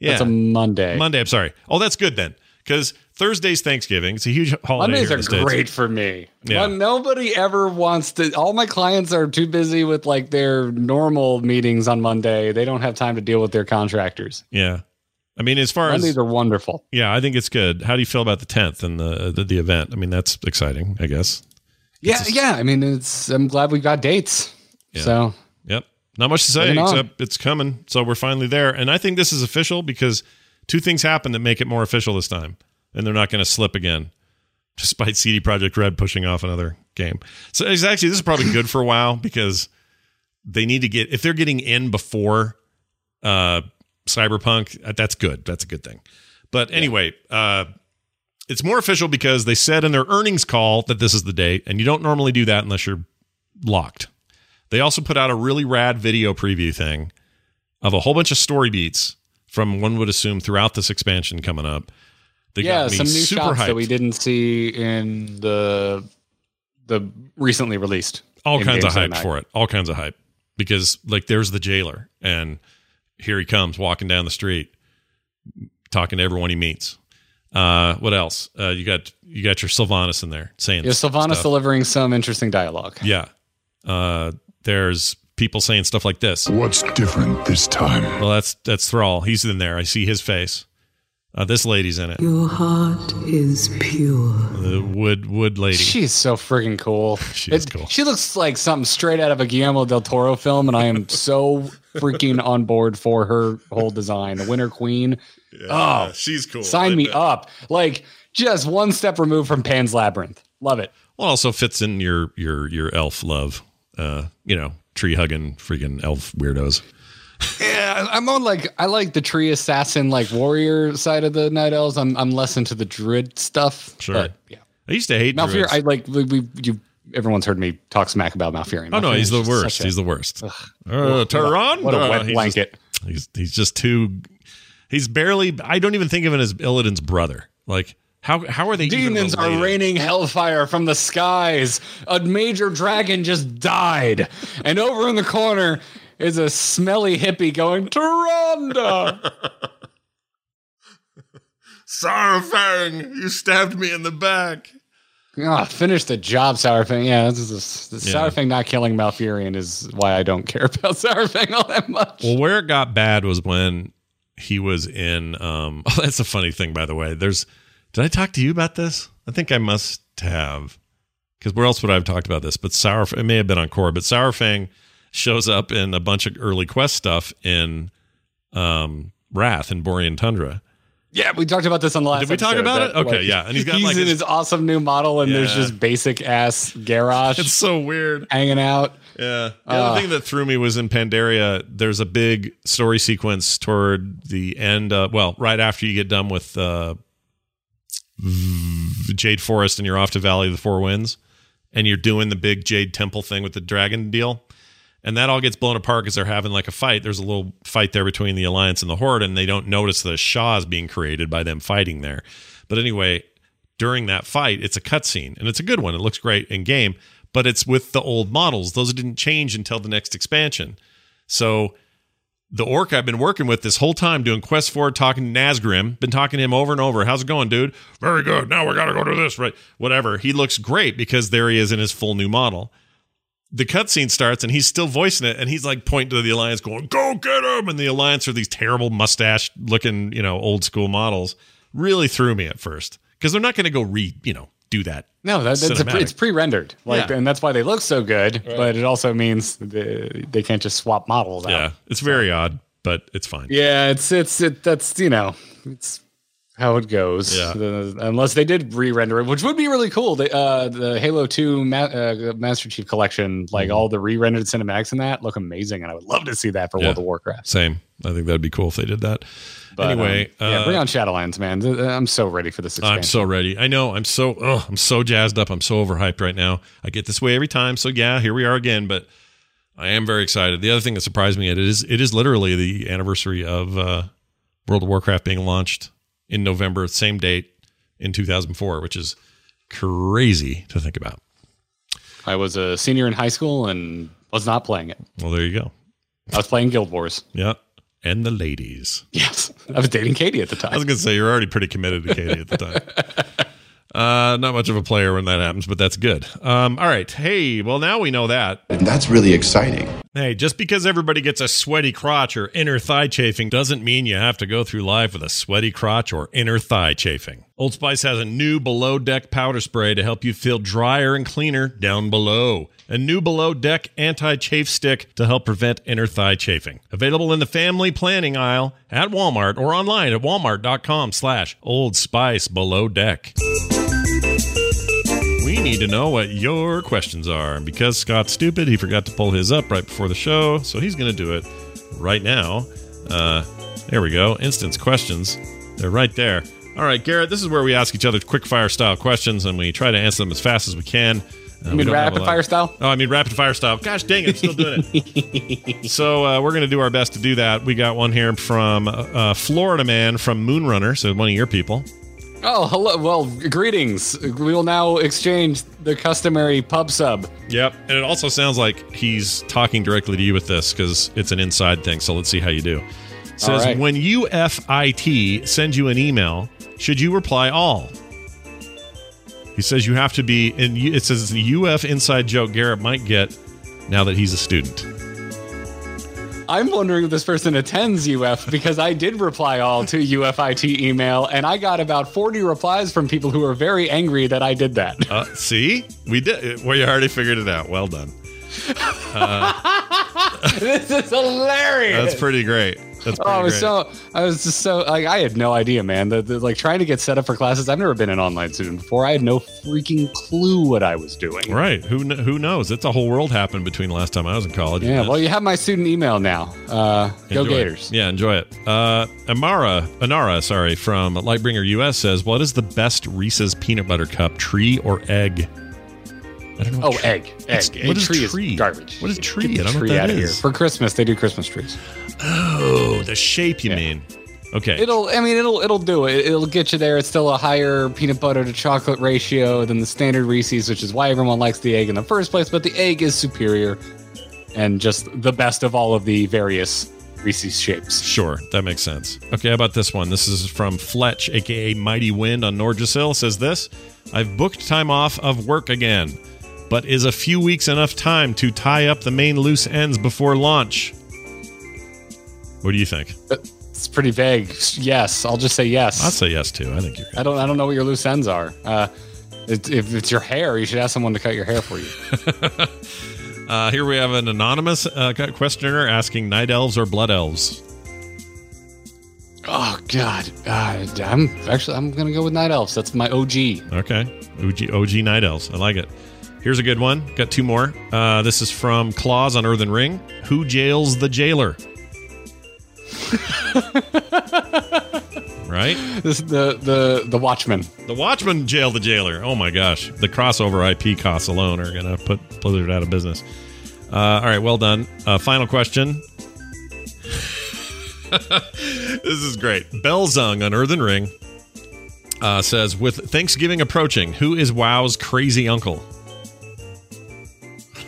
yeah It's a Monday. monday i'm sorry oh that's good then because thursday's thanksgiving it's a huge holiday Mondays are in the States. great for me. Yeah. But nobody ever wants to. All my clients are too busy with like their normal meetings on Monday. They don't have time to deal with their contractors. yeah i mean as far Mondays as Mondays are wonderful. yeah i think it's good how do you feel about the 10th and the the, the event i mean that's exciting i guess Yeah, yeah. I mean, it's. I'm glad we got dates. Yeah. So Yep. Not much to say Bring it on. except it's coming. So we're finally there. And I think this is official because two things happen that make it more official this time. And they're not going to slip again, despite CD Projekt Red pushing off another game. So it's actually, this is probably good for a while because they need to get, if they're getting in before uh, Cyberpunk, uh, that's good. That's a good thing. But anyway, uh, it's more official because they said in their earnings call that this is the date. And you don't normally do that unless you're locked. They also put out a really rad video preview thing of a whole bunch of story beats from one would assume throughout this expansion coming up. They yeah, got me some new super shots hyped. that we didn't see in the the recently released. All kinds of hype for it. All kinds of hype because like there's the jailer and here he comes walking down the street, talking to everyone he meets. Uh, what else? Uh, you got you got your Sylvanas in there saying Yeah, Sylvanas stuff. delivering some interesting dialogue. Yeah. Uh, there's people saying stuff like this. What's different this time? Well, that's that's Thrall. He's in there. I see his face. Uh, this lady's in it. Your heart is pure. The wood wood lady. She's so freaking cool. She is cool. She looks like something straight out of a Guillermo del Toro film, and I am so freaking on board for her whole design. The Winter Queen. oh, she's cool. sign me up. Like just one step removed from Pan's Labyrinth. Love it. Well, also fits in your your your elf love. Uh, you know, tree hugging freaking elf weirdos. Yeah, I'm on like I like the tree assassin, like warrior side of the night elves. I'm I'm less into the druid stuff. Sure. but, yeah. I used to hate Malfurion. I like we, we you. Everyone's heard me talk smack about Malfurion. oh no, he's the worst. a- He's the worst. Uh, What a-. What a Uh, wet he's blanket. Just, he's he's just too. He's barely. I don't even think of him as Illidan's brother. Like how how are they? even Demons are raining hellfire from the skies. A major dragon just died. And over in the corner is a smelly hippie going, Tyrande. Saurfang, you stabbed me in the back. Ah, finish the job, Saurfang. Yeah, this is the Yeah. Saurfang not killing Malfurion is why I don't care about Saurfang all that much. Well, where it got bad was when he was in. Um, oh, that's a funny thing, by the way. There's. Did I talk to you about this? I think I must have. Because where else would I have talked about this? But Sour, it may have been on Core, but Saurfang shows up in a bunch of early quest stuff in um, Wrath and Borean Tundra. Yeah, we talked about this on the last. Did we talk about that, it? Okay, yeah. And he's got, like, in his- his awesome new model, and there's just basic ass garage It's so weird. hanging out. Yeah. The Uh. other thing that threw me was in Pandaria, there's a big story sequence toward the end. Uh, well, right after you get done with uh, Jade Forest and you're off to Valley of the Four Winds, and you're doing the big Jade Temple thing with the dragon deal. And that all gets blown apart because they're having like a fight. There's a little fight there between the Alliance and the Horde, and they don't notice the Sha is being created by them fighting there. But anyway, during that fight, it's a cutscene, and it's a good one. It looks great in game, but it's with the old models. Those didn't change until the next expansion. So the orc I've been working with this whole time doing quest for, talking to Nazgrim, been talking to him over and over. How's it going, dude? Very good. Now we got to go to this, right? Whatever. He looks great because there he is in his full new model. The cutscene starts and he's still voicing it, and he's like pointing to the alliance, going, "Go get him!" And the alliance are these terrible mustache looking, you know, old school models. Really threw me at first because they're not going to go re, you know, do that. No, that, that's pre, it's pre-rendered, like, Yeah. and that's why they look so good. But it also means they, they can't just swap models out. Yeah, it's very odd, but it's fine. Yeah, it's it's it. That's you know, it's how it goes. Yeah. The- unless they did re-render it, which would be really cool. The uh, the Halo Two Ma- uh, Master Chief Collection, like all the re-rendered cinematics in that, look amazing, and I would love to see that for Mm-hmm. Yeah. World of Warcraft. Same. I think that'd be cool if they did that. But, anyway, um, yeah, uh, bring on Shadowlands, man. I'm so ready for this. Expansion. I'm so ready. I know. I'm so. Oh, I'm so jazzed up. I'm so overhyped right now. I get this way every time. So yeah, here we are again. But I am very excited. The other thing that surprised me it is it is literally the anniversary of uh, World of Warcraft being launched in November, same date in 2004, which is crazy to think about. I was a senior in high school and was not playing it. Well, there you go. I was playing Guild Wars. Yeah, and the ladies. Yes, I was dating Katie at the time. I was gonna say you're already pretty committed to Katie at the time. Uh, not much of a player when that happens, but that's good. Um, all right. Hey, well now we know that. And that's really exciting. Hey, just because everybody gets a sweaty crotch or inner thigh chafing doesn't mean you have to go through life with a sweaty crotch or inner thigh chafing. Old Spice has a new below deck powder spray to help you feel drier and cleaner down below. A new below deck anti chafe stick to help prevent inner thigh chafing. Available in the family planning aisle at Walmart or online at walmart.com slash old spice below deck. Need to know what your questions are. And because Scott's stupid, he forgot to pull his up right before the show, so he's going to do it right now. Uh, there we go. Instance questions. They're right there. All right, Garrett, this is where we ask each other quick fire style questions and we try to answer them as fast as we can. Uh, I mean, don't have a rapid fire style. Oh, I mean rapid fire style. Gosh dang it, I'm still doing it. so uh, we're going to do our best to do that. We got one here from uh, Florida Man from Moonrunner, so one of your people. Oh, hello. Well, greetings. We will now exchange the customary pub sub. Yep. And it also sounds like he's talking directly to you with this because it's an inside thing. So let's see how you do. Says All right. when UFIT sends you an email, should you reply all? He says you have to be, and it says the UF inside joke Garrett might get now that he's a student. I'm wondering if this person attends UF because I did reply all to UFIT email and I got about 40 replies from people who are very angry that I did that. Uh, see, we did. Well, you already figured it out. Well done. this is hilarious. That's pretty great. That's Oh, I was great. so I was just so like I had no idea, man. The, the, like trying to get set up for classes. I've never been an online student before. I had no freaking clue what I was doing. Right. Who kn- who knows? It's a whole world happened between last time I was in college. Yeah. Well, you have my student email now. Uh, go Enjoy it. Gators. Yeah, enjoy it. Uh, Amara, Anara, sorry, from Lightbringer US says, "What is the best Reese's peanut butter cup? Tree or egg?" I don't know. Oh, tree- egg. Egg. What A tree tree? is garbage. What is Get tree? the I don't know tree what that out of here. is. For Christmas, they do Christmas trees. Oh, the shape you mean? Okay. It'll. I mean, it'll. It'll do it. It'll get you there. It's still a higher peanut butter to chocolate ratio than the standard Reese's, which is why everyone likes the egg in the first place. But the egg is superior, and just the best of all of the various Reese's shapes. Sure, that makes sense. Okay, how about this one? This is from Fletch, aka Mighty Wind on Norgesil. Says this: I've booked time off of work again, but is a few weeks enough time to tie up the main loose ends before launch? What do you think? It's pretty vague. Yes, I'll just say yes. I'd say yes too. I think you're. I don't. I don't know what your loose ends are. Uh, it, if it's your hair, you should ask someone to cut your hair for you. Uh, here we have an anonymous uh, questioner asking night elves or blood elves. oh God. Uh, I'm actually. I'm gonna go with night elves. That's my OG. Okay, OG, OG night elves. I like it. Here's a good one. Got two more. Uh, this is from Claus on Earthen Ring. Who jails the jailer? right? This the the the Watchmen. The Watchmen jailed the jailer. Oh my gosh. The crossover IP costs alone are to put Blizzard out of business. Uh, all right, well done. Uh, final question. this is great. Belzung on Earthen Ring uh, says With Thanksgiving approaching, who is WoW's crazy uncle?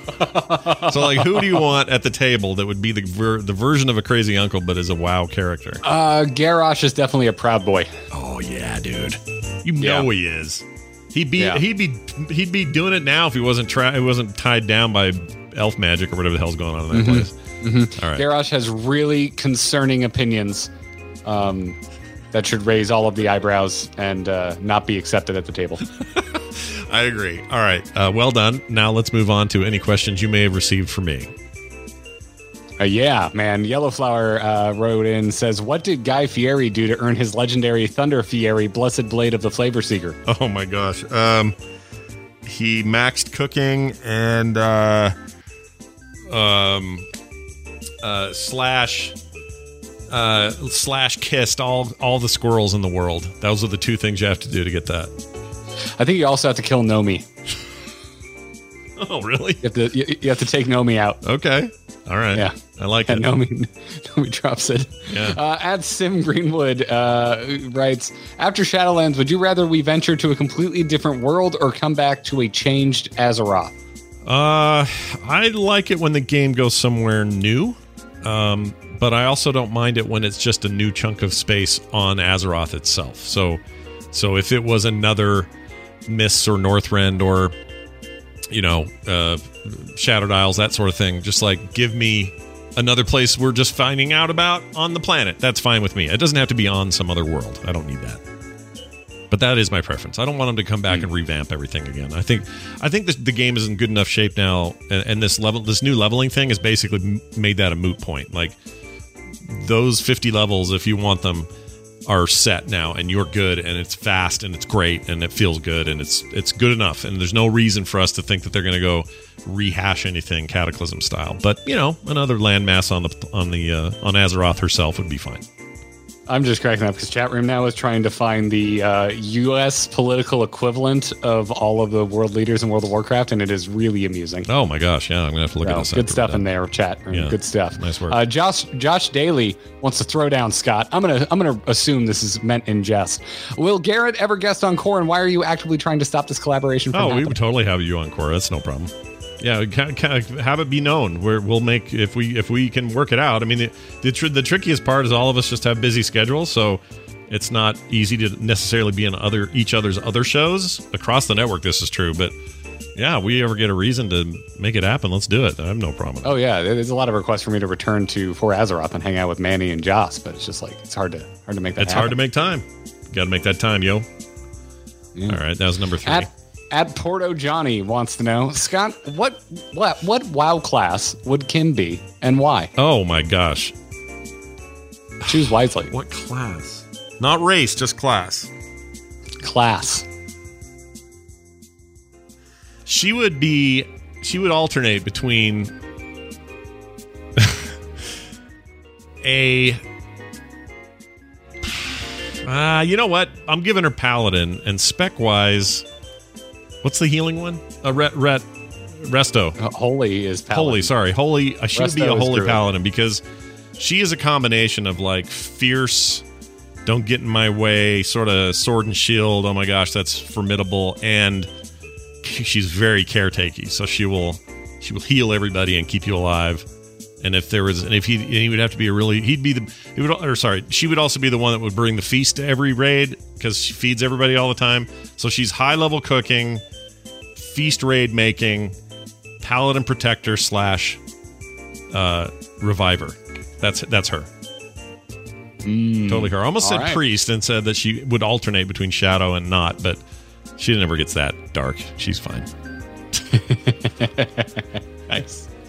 so, like, who do you want at the table that would be the ver- the version of a crazy uncle, but is a WoW character? Uh, Garrosh is definitely a proud boy. Oh yeah, dude. You know Yeah. he is. He'd be Yeah. he'd be he'd be doing it now if he wasn't tra- he wasn't tied down by elf magic or whatever the hell's going on in that place. All right. Garrosh has really concerning opinions um, that should raise all of the eyebrows and uh, not be accepted at the table. I agree. All right. Uh, well done. Now let's move on to any questions you may have received for me. Uh, yeah, man. Yellowflower uh, wrote in says, "What did Guy Fieri do to earn his legendary Thunder Fieri Blessed Blade of the Flavor Seeker?" Oh my gosh. Um he maxed cooking and uh um uh slash uh slash kissed all all the squirrels in the world. Those are the two things you have to do to get that. I think you also have to kill Nomi. Oh, really? You have to you, you have to take Nomi out. Okay. All right. Yeah. I like And it. Nomi, Nomi drops it. Yeah. Uh, at Sim Greenwood uh, writes, after Shadowlands, would you rather we venture to a completely different world or come back to a changed Azeroth? Uh, I like it when the game goes somewhere new, um, but I also don't mind it when it's just a new chunk of space on Azeroth itself. So, so if it was another Mists or Northrend or you know uh, Shadowed Isles, that sort of thing, just like give me another place we're just finding out about on the planet. That's fine with me. It doesn't have to be on some other world. I don't need that. But that is my preference. I don't want them to come back and revamp everything again. I think I think this, the game is in good enough shape now, and, and this level, this new leveling thing has basically made that a moot point. Like those fifty levels, if you want them, are set now, and you're good, and it's fast, and it's great, and it feels good, and it's it's good enough. And there's no reason for us to think that they're going to go rehash anything Cataclysm style. But you know, another landmass on the on the uh, on Azeroth herself would be fine. I'm just cracking up because chat room now is trying to find the uh, U.S. political equivalent of all of the world leaders in World of Warcraft, and it is really amusing. Oh my gosh, yeah, I'm gonna have to look So, at this. good stuff in there, chat. room. Yeah. Good stuff. Nice work. Uh, Josh Josh Daly wants to throw down Scott. I'm gonna I'm gonna assume this is meant in jest. Will Garrett ever guest on Core, and why are you actively trying to stop this collaboration from Oh, we would totally have you on Core. That's no problem. Yeah. Kind of have it be known. Where we'll make if we if we can work it out. I mean, the the, tr- the trickiest part is all of us just have busy schedules, so it's not easy to necessarily be in other each other's other shows across the network. This is true, but yeah, we ever get a reason to make it happen, let's do it. I have no problem. Oh yeah, there's a lot of requests for me to return to For Azeroth and hang out with Manny and Joss, but it's just like it's hard to hard to make that. It's happen. hard to make time. Got to make that time, yo. All right, that was number three. At, at Porto Johnny wants to know, Scott, what what what WoW class would Kim be and why? oh my gosh, Choose wisely. what class? Not race, just class. Class. She would be. She would alternate between a. Uh, you know what? I'm giving her paladin and spec wise. What's the healing one? A ret ret resto. Uh, Holy is paladin. Holy, sorry, holy. She would be a holy paladin because she is a combination of like fierce, don't get in my way, sort of sword and shield. Oh my gosh, that's formidable, and she's very caretaky. So she will she will heal everybody and keep you alive. And if there was, and if he, and he would have to be a really, he'd be the, he would, or sorry, she would also be the one that would bring the feast to every raid because she feeds everybody all the time. So she's high level cooking, feast raid making, paladin protector slash uh, reviver. That's that's her. totally her. I almost all said right. priest and said that she would alternate between shadow and not, but she never gets that dark. She's fine.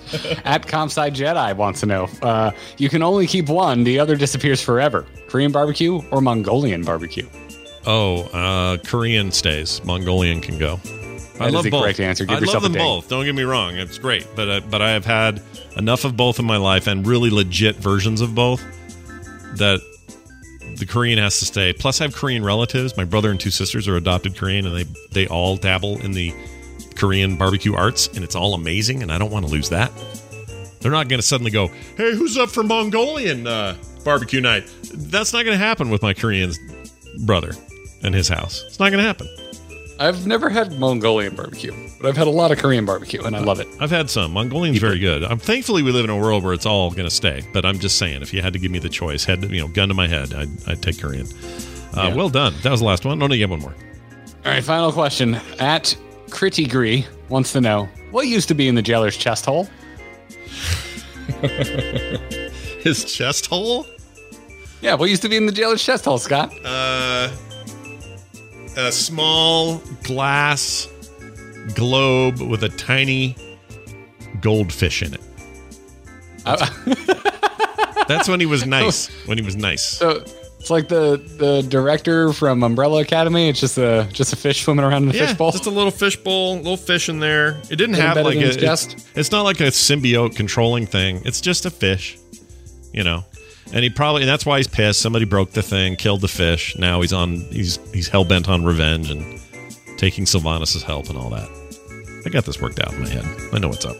At Compsci Jedi wants to know, uh, you can only keep one, the other disappears forever. Korean barbecue or Mongolian barbecue? Oh, uh, Korean stays. Mongolian can go. I That is love the both. correct answer. Give I yourself love a them both. Don't get me wrong; it's great, but uh, but I have had enough of both in my life and really legit versions of both that the Korean has to stay. Plus, I have Korean relatives. My brother and two sisters are adopted Korean, and they they all dabble in the Korean barbecue arts, and it's all amazing. And I don't want to lose that. They're not going to suddenly go, "Hey, who's up for Mongolian uh, barbecue night?" That's not going to happen with my Korean brother and his house. It's not going to happen. I've never had Mongolian barbecue, but I've had a lot of Korean barbecue, and I love it. I've had some. Mongolian's very good. I'm thankfully we live in a world where it's all going to stay. But I'm just saying, if you had to give me the choice, head you know, gun to my head, I'd, I'd take Korean. Uh, Yeah. Well done. That was the last one. No, no, you have one more. All right, final question. At Critigree wants to know, what used to be in the jailer's chest hole? His chest hole. Yeah, what used to be in the jailer's chest hole, Scott? Uh, a small glass globe with a tiny goldfish in it. That's when he was nice. When he was nice. So it's like the the director from Umbrella Academy. It's just a just a fish swimming around in a Yeah, fishbowl. just a little fishbowl, little fish in there. It didn't have like a, his it- it's not like a symbiote controlling thing. It's just a fish, you know. And he probably and that's why he's pissed. Somebody broke the thing, killed the fish. Now he's on he's he's hell bent on revenge and taking Sylvanas' help and all that. I got this worked out in my head. I know what's up.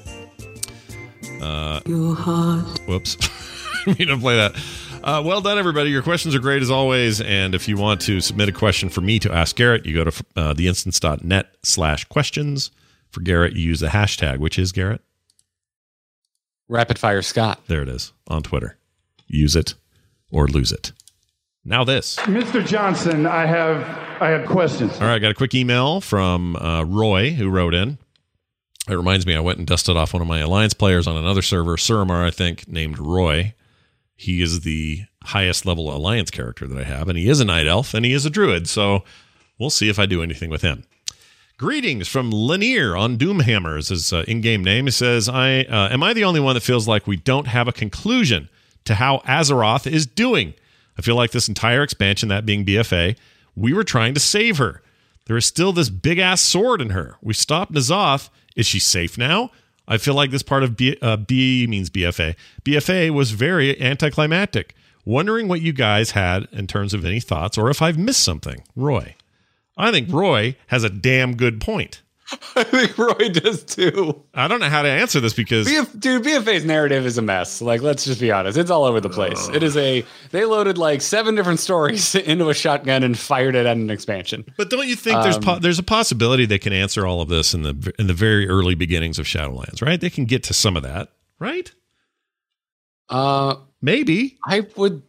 Uh, Your heart Whoops. I mean to play that. Uh, well done, everybody. Your questions are great as always. And if you want to submit a question for me to ask Garrett, you go to uh, theinstance.net slash questions. For Garrett, you use the hashtag, which is Garrett. Rapid fire Scott. There it is on Twitter. Use it or lose it. Now this. Mr. Johnson, I have I have questions. All right, I got a quick email from uh, Roy who wrote in. It reminds me, I went and dusted off one of my alliance players on another server, Suramar, I think, named Roy. He is the highest level alliance character that I have, and he is a night elf and he is a druid. So we'll see if I do anything with him. Greetings from Lanier on Doomhammer is his uh, in-game name. He says, "I uh, am I the only one that feels like we don't have a conclusion to how Azeroth is doing? I feel like this entire expansion, that being BFA, we were trying to save her. There is still this big ass sword in her. We stopped N'Zoth. Is she safe now? I feel like this part of B, uh, B means BFA. BFA was very anticlimactic. Wondering what you guys had in terms of any thoughts or if I've missed something. Roy. I think Roy has a damn good point. I think Roy does too. I don't know how to answer this because BF, dude, BFA's narrative is a mess. Like, let's just be honest. It's all over the place. It is a they loaded like seven different stories into a shotgun and fired it at an expansion. But don't you think there's Um, po- there's a possibility they can answer all of this in the in the very early beginnings of Shadowlands, right? They can get to some of that, right? Uh Maybe. I would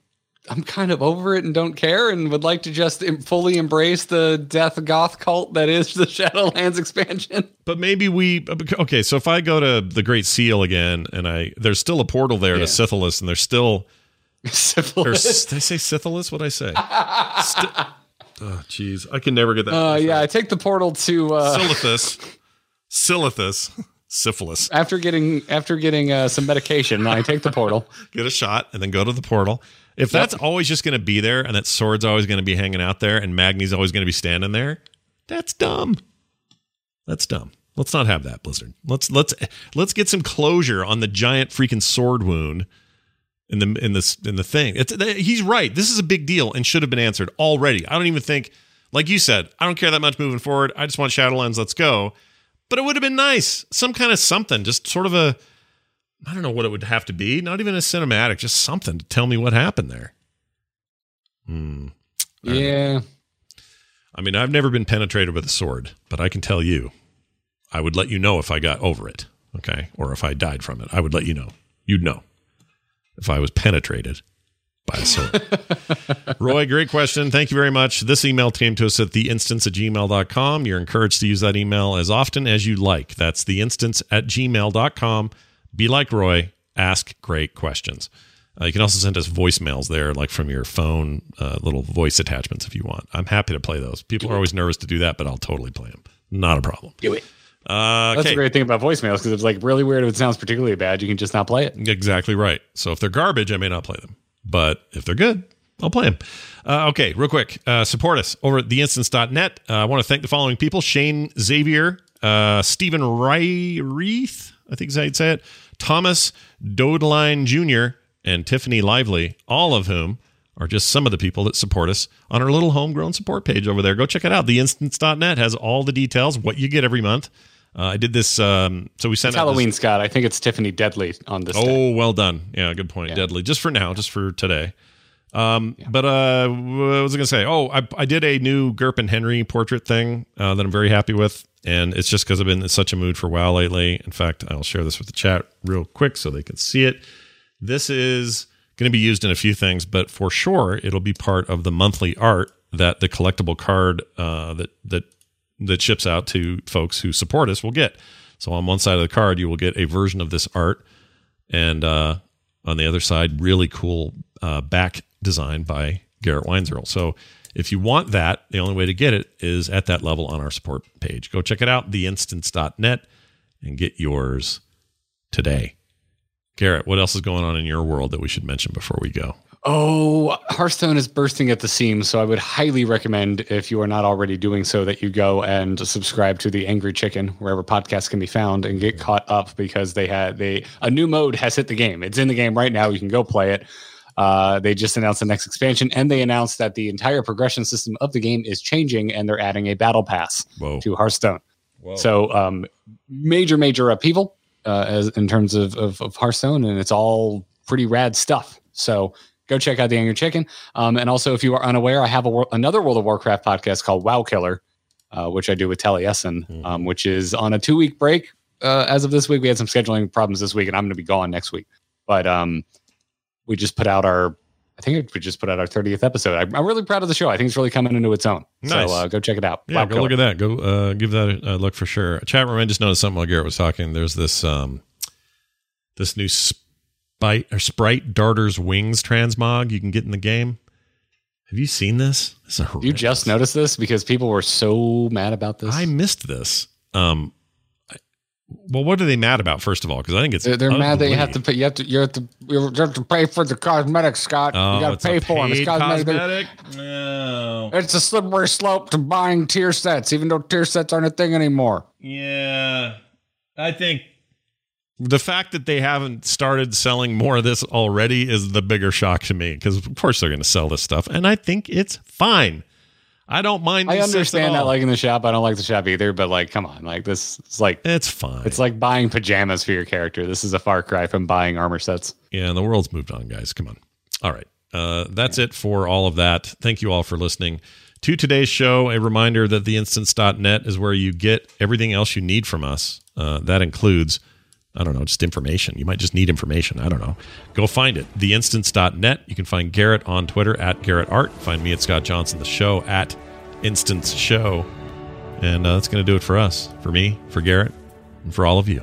I'm kind of over it and don't care and would like to just fully embrace the death goth cult that is the Shadowlands expansion. But maybe we okay. So if I go to the Great Seal again, and I there's still a portal there Yeah. to Scythilis, and there's still or Syphilis. did I say Scythilis? What I say? St- oh, jeez, I can never get that. Uh, yeah, I take the portal to uh, Silithus, Silithus, syphilis. after getting after getting uh, some medication. I take the portal. Get a shot, and then go to the portal. If that's always just going to be there, and that sword's always going to be hanging out there, and Magni's always going to be standing there, that's dumb. That's dumb. Let's not have that, Blizzard. Let's let's let's get some closure on the giant freaking sword wound in the in this in the thing. It's he's right. This is a big deal and should have been answered already. I don't even think, like you said, I don't care that much moving forward. I just want Shadowlands. Let's go. But it would have been nice, some kind of something, just sort of a. I don't know what it would have to be. Not even a cinematic, just something to tell me what happened there. Hmm. Yeah. I mean, I've never been penetrated with a sword, but I can tell you, I would let you know if I got over it, okay, or if I died from it. I would let you know. You'd know if I was penetrated by a sword. Roy, great question. Thank you very much. This email came to us at theinstance at gmail.com. You're encouraged to use that email as often as you like. That's theinstance at gmail.com. Be like Roy, ask great questions. Uh, you can also send us voicemails there, like from your phone, uh, little voice attachments if you want. I'm happy to play those. People are always nervous to do that, but I'll totally play them. Not a problem. Do it. Uh, That's okay. the great thing about voicemails because it's like really weird if it sounds particularly bad. You can just not play it. Exactly right. So if they're garbage, I may not play them. But if they're good, I'll play them. Uh, okay, real quick. Uh, support us over at theinstance.net. Uh, I want to thank the following people Shane Xavier, uh, Stephen Reith, I think is how you'd say it, Thomas Dodeline Jr., and Tiffany Lively, all of whom are just some of the people that support us on our little homegrown support page over there. Go check it out. Theinstance.net has all the details, what you get every month. Uh, I did this. Um, so we sent It's out this- Halloween, Scott. I think it's Tiffany Deadly on this. day. Oh, well done. Yeah, good point. Deadly. Just for now, just for today. Um, But uh, what was I going to say? Oh, I, I did a new Gerp and Henry portrait thing uh, that I'm very happy with. And it's just because I've been in such a mood for WoW lately. In fact, I'll share this with the chat real quick so they can see it. This is going to be used in a few things, but for sure, it'll be part of the monthly art that the collectible card uh, that that that ships out to folks who support us will get. So on one side of the card, you will get a version of this art, and uh, on the other side, really cool uh, back design by Garrett Weinzierl. So if you want that, the only way to get it is at that level on our support page. Go check it out, theinstance.net, and get yours today. Garrett, what else is going on in your world that we should mention before we go? Oh, Hearthstone is bursting at the seams, so I would highly recommend if you are not already doing so that you go and subscribe to the Angry Chicken wherever podcasts can be found and get caught up because they had they a new mode has hit the game. It's in the game right now. You can go play it. Uh, they just announced the next expansion, and they announced that the entire progression system of the game is changing, and they're adding a battle pass Whoa. to Hearthstone. So, um, major, major upheaval uh, as in terms of, of of Hearthstone, and it's all pretty rad stuff. So, go check out the Angry Chicken. Um, and also, if you are unaware, I have a, another World of Warcraft podcast called WoW Killer, uh, which I do with Taliesin, um, which is on a two week break. Uh, as of this week, we had some scheduling problems this week, and I'm going to be gone next week. But um, we just put out our, I think we just put out our 30th episode. I'm, I'm really proud of the show. I think it's really coming into its own. Nice. So uh, go check it out. Yeah, WoW go Killer. look at that. Go uh, give that a, a look for sure. Chat room, I just noticed something while Garrett was talking. There's this um, this new Sprite or Sprite Darter's Wings transmog you can get in the game. Have you seen this? This You just noticed this because people were so mad about this. I missed this. Um, I- well, what are they mad about? First of all, because I think it's they're, they're mad that you have to pay. You have to. You have to. You have to pay for the cosmetics, Scott. Oh, you got to pay for them. It's cosmetic. cosmetic. No. It's a slippery slope to buying tier sets, even though tier sets aren't a thing anymore. Yeah, I think the fact that they haven't started selling more of this already is the bigger shock to me because of course they're going to sell this stuff, and I think it's fine. I don't mind. I understand that liking the shop. I don't like the shop either, but like, come on, like this is like it's fine. it's like buying pajamas for your character. This is a far cry from buying armor sets. Yeah, and the world's moved on, guys. Come on. All right. Uh, that's it for all of that. Thank you all for listening to today's show. A reminder that theinstance.net is where you get everything else you need from us. Uh, that includes, I don't know, just information. You might just need information. I don't know. Go find it. Theinstance.net. You can find Garrett on Twitter at Garrett Art. Find me at Scott Johnson, the show at Instance Show. And uh, that's going to do it for us, for me, for Garrett, and for all of you.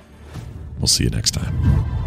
We'll see you next time.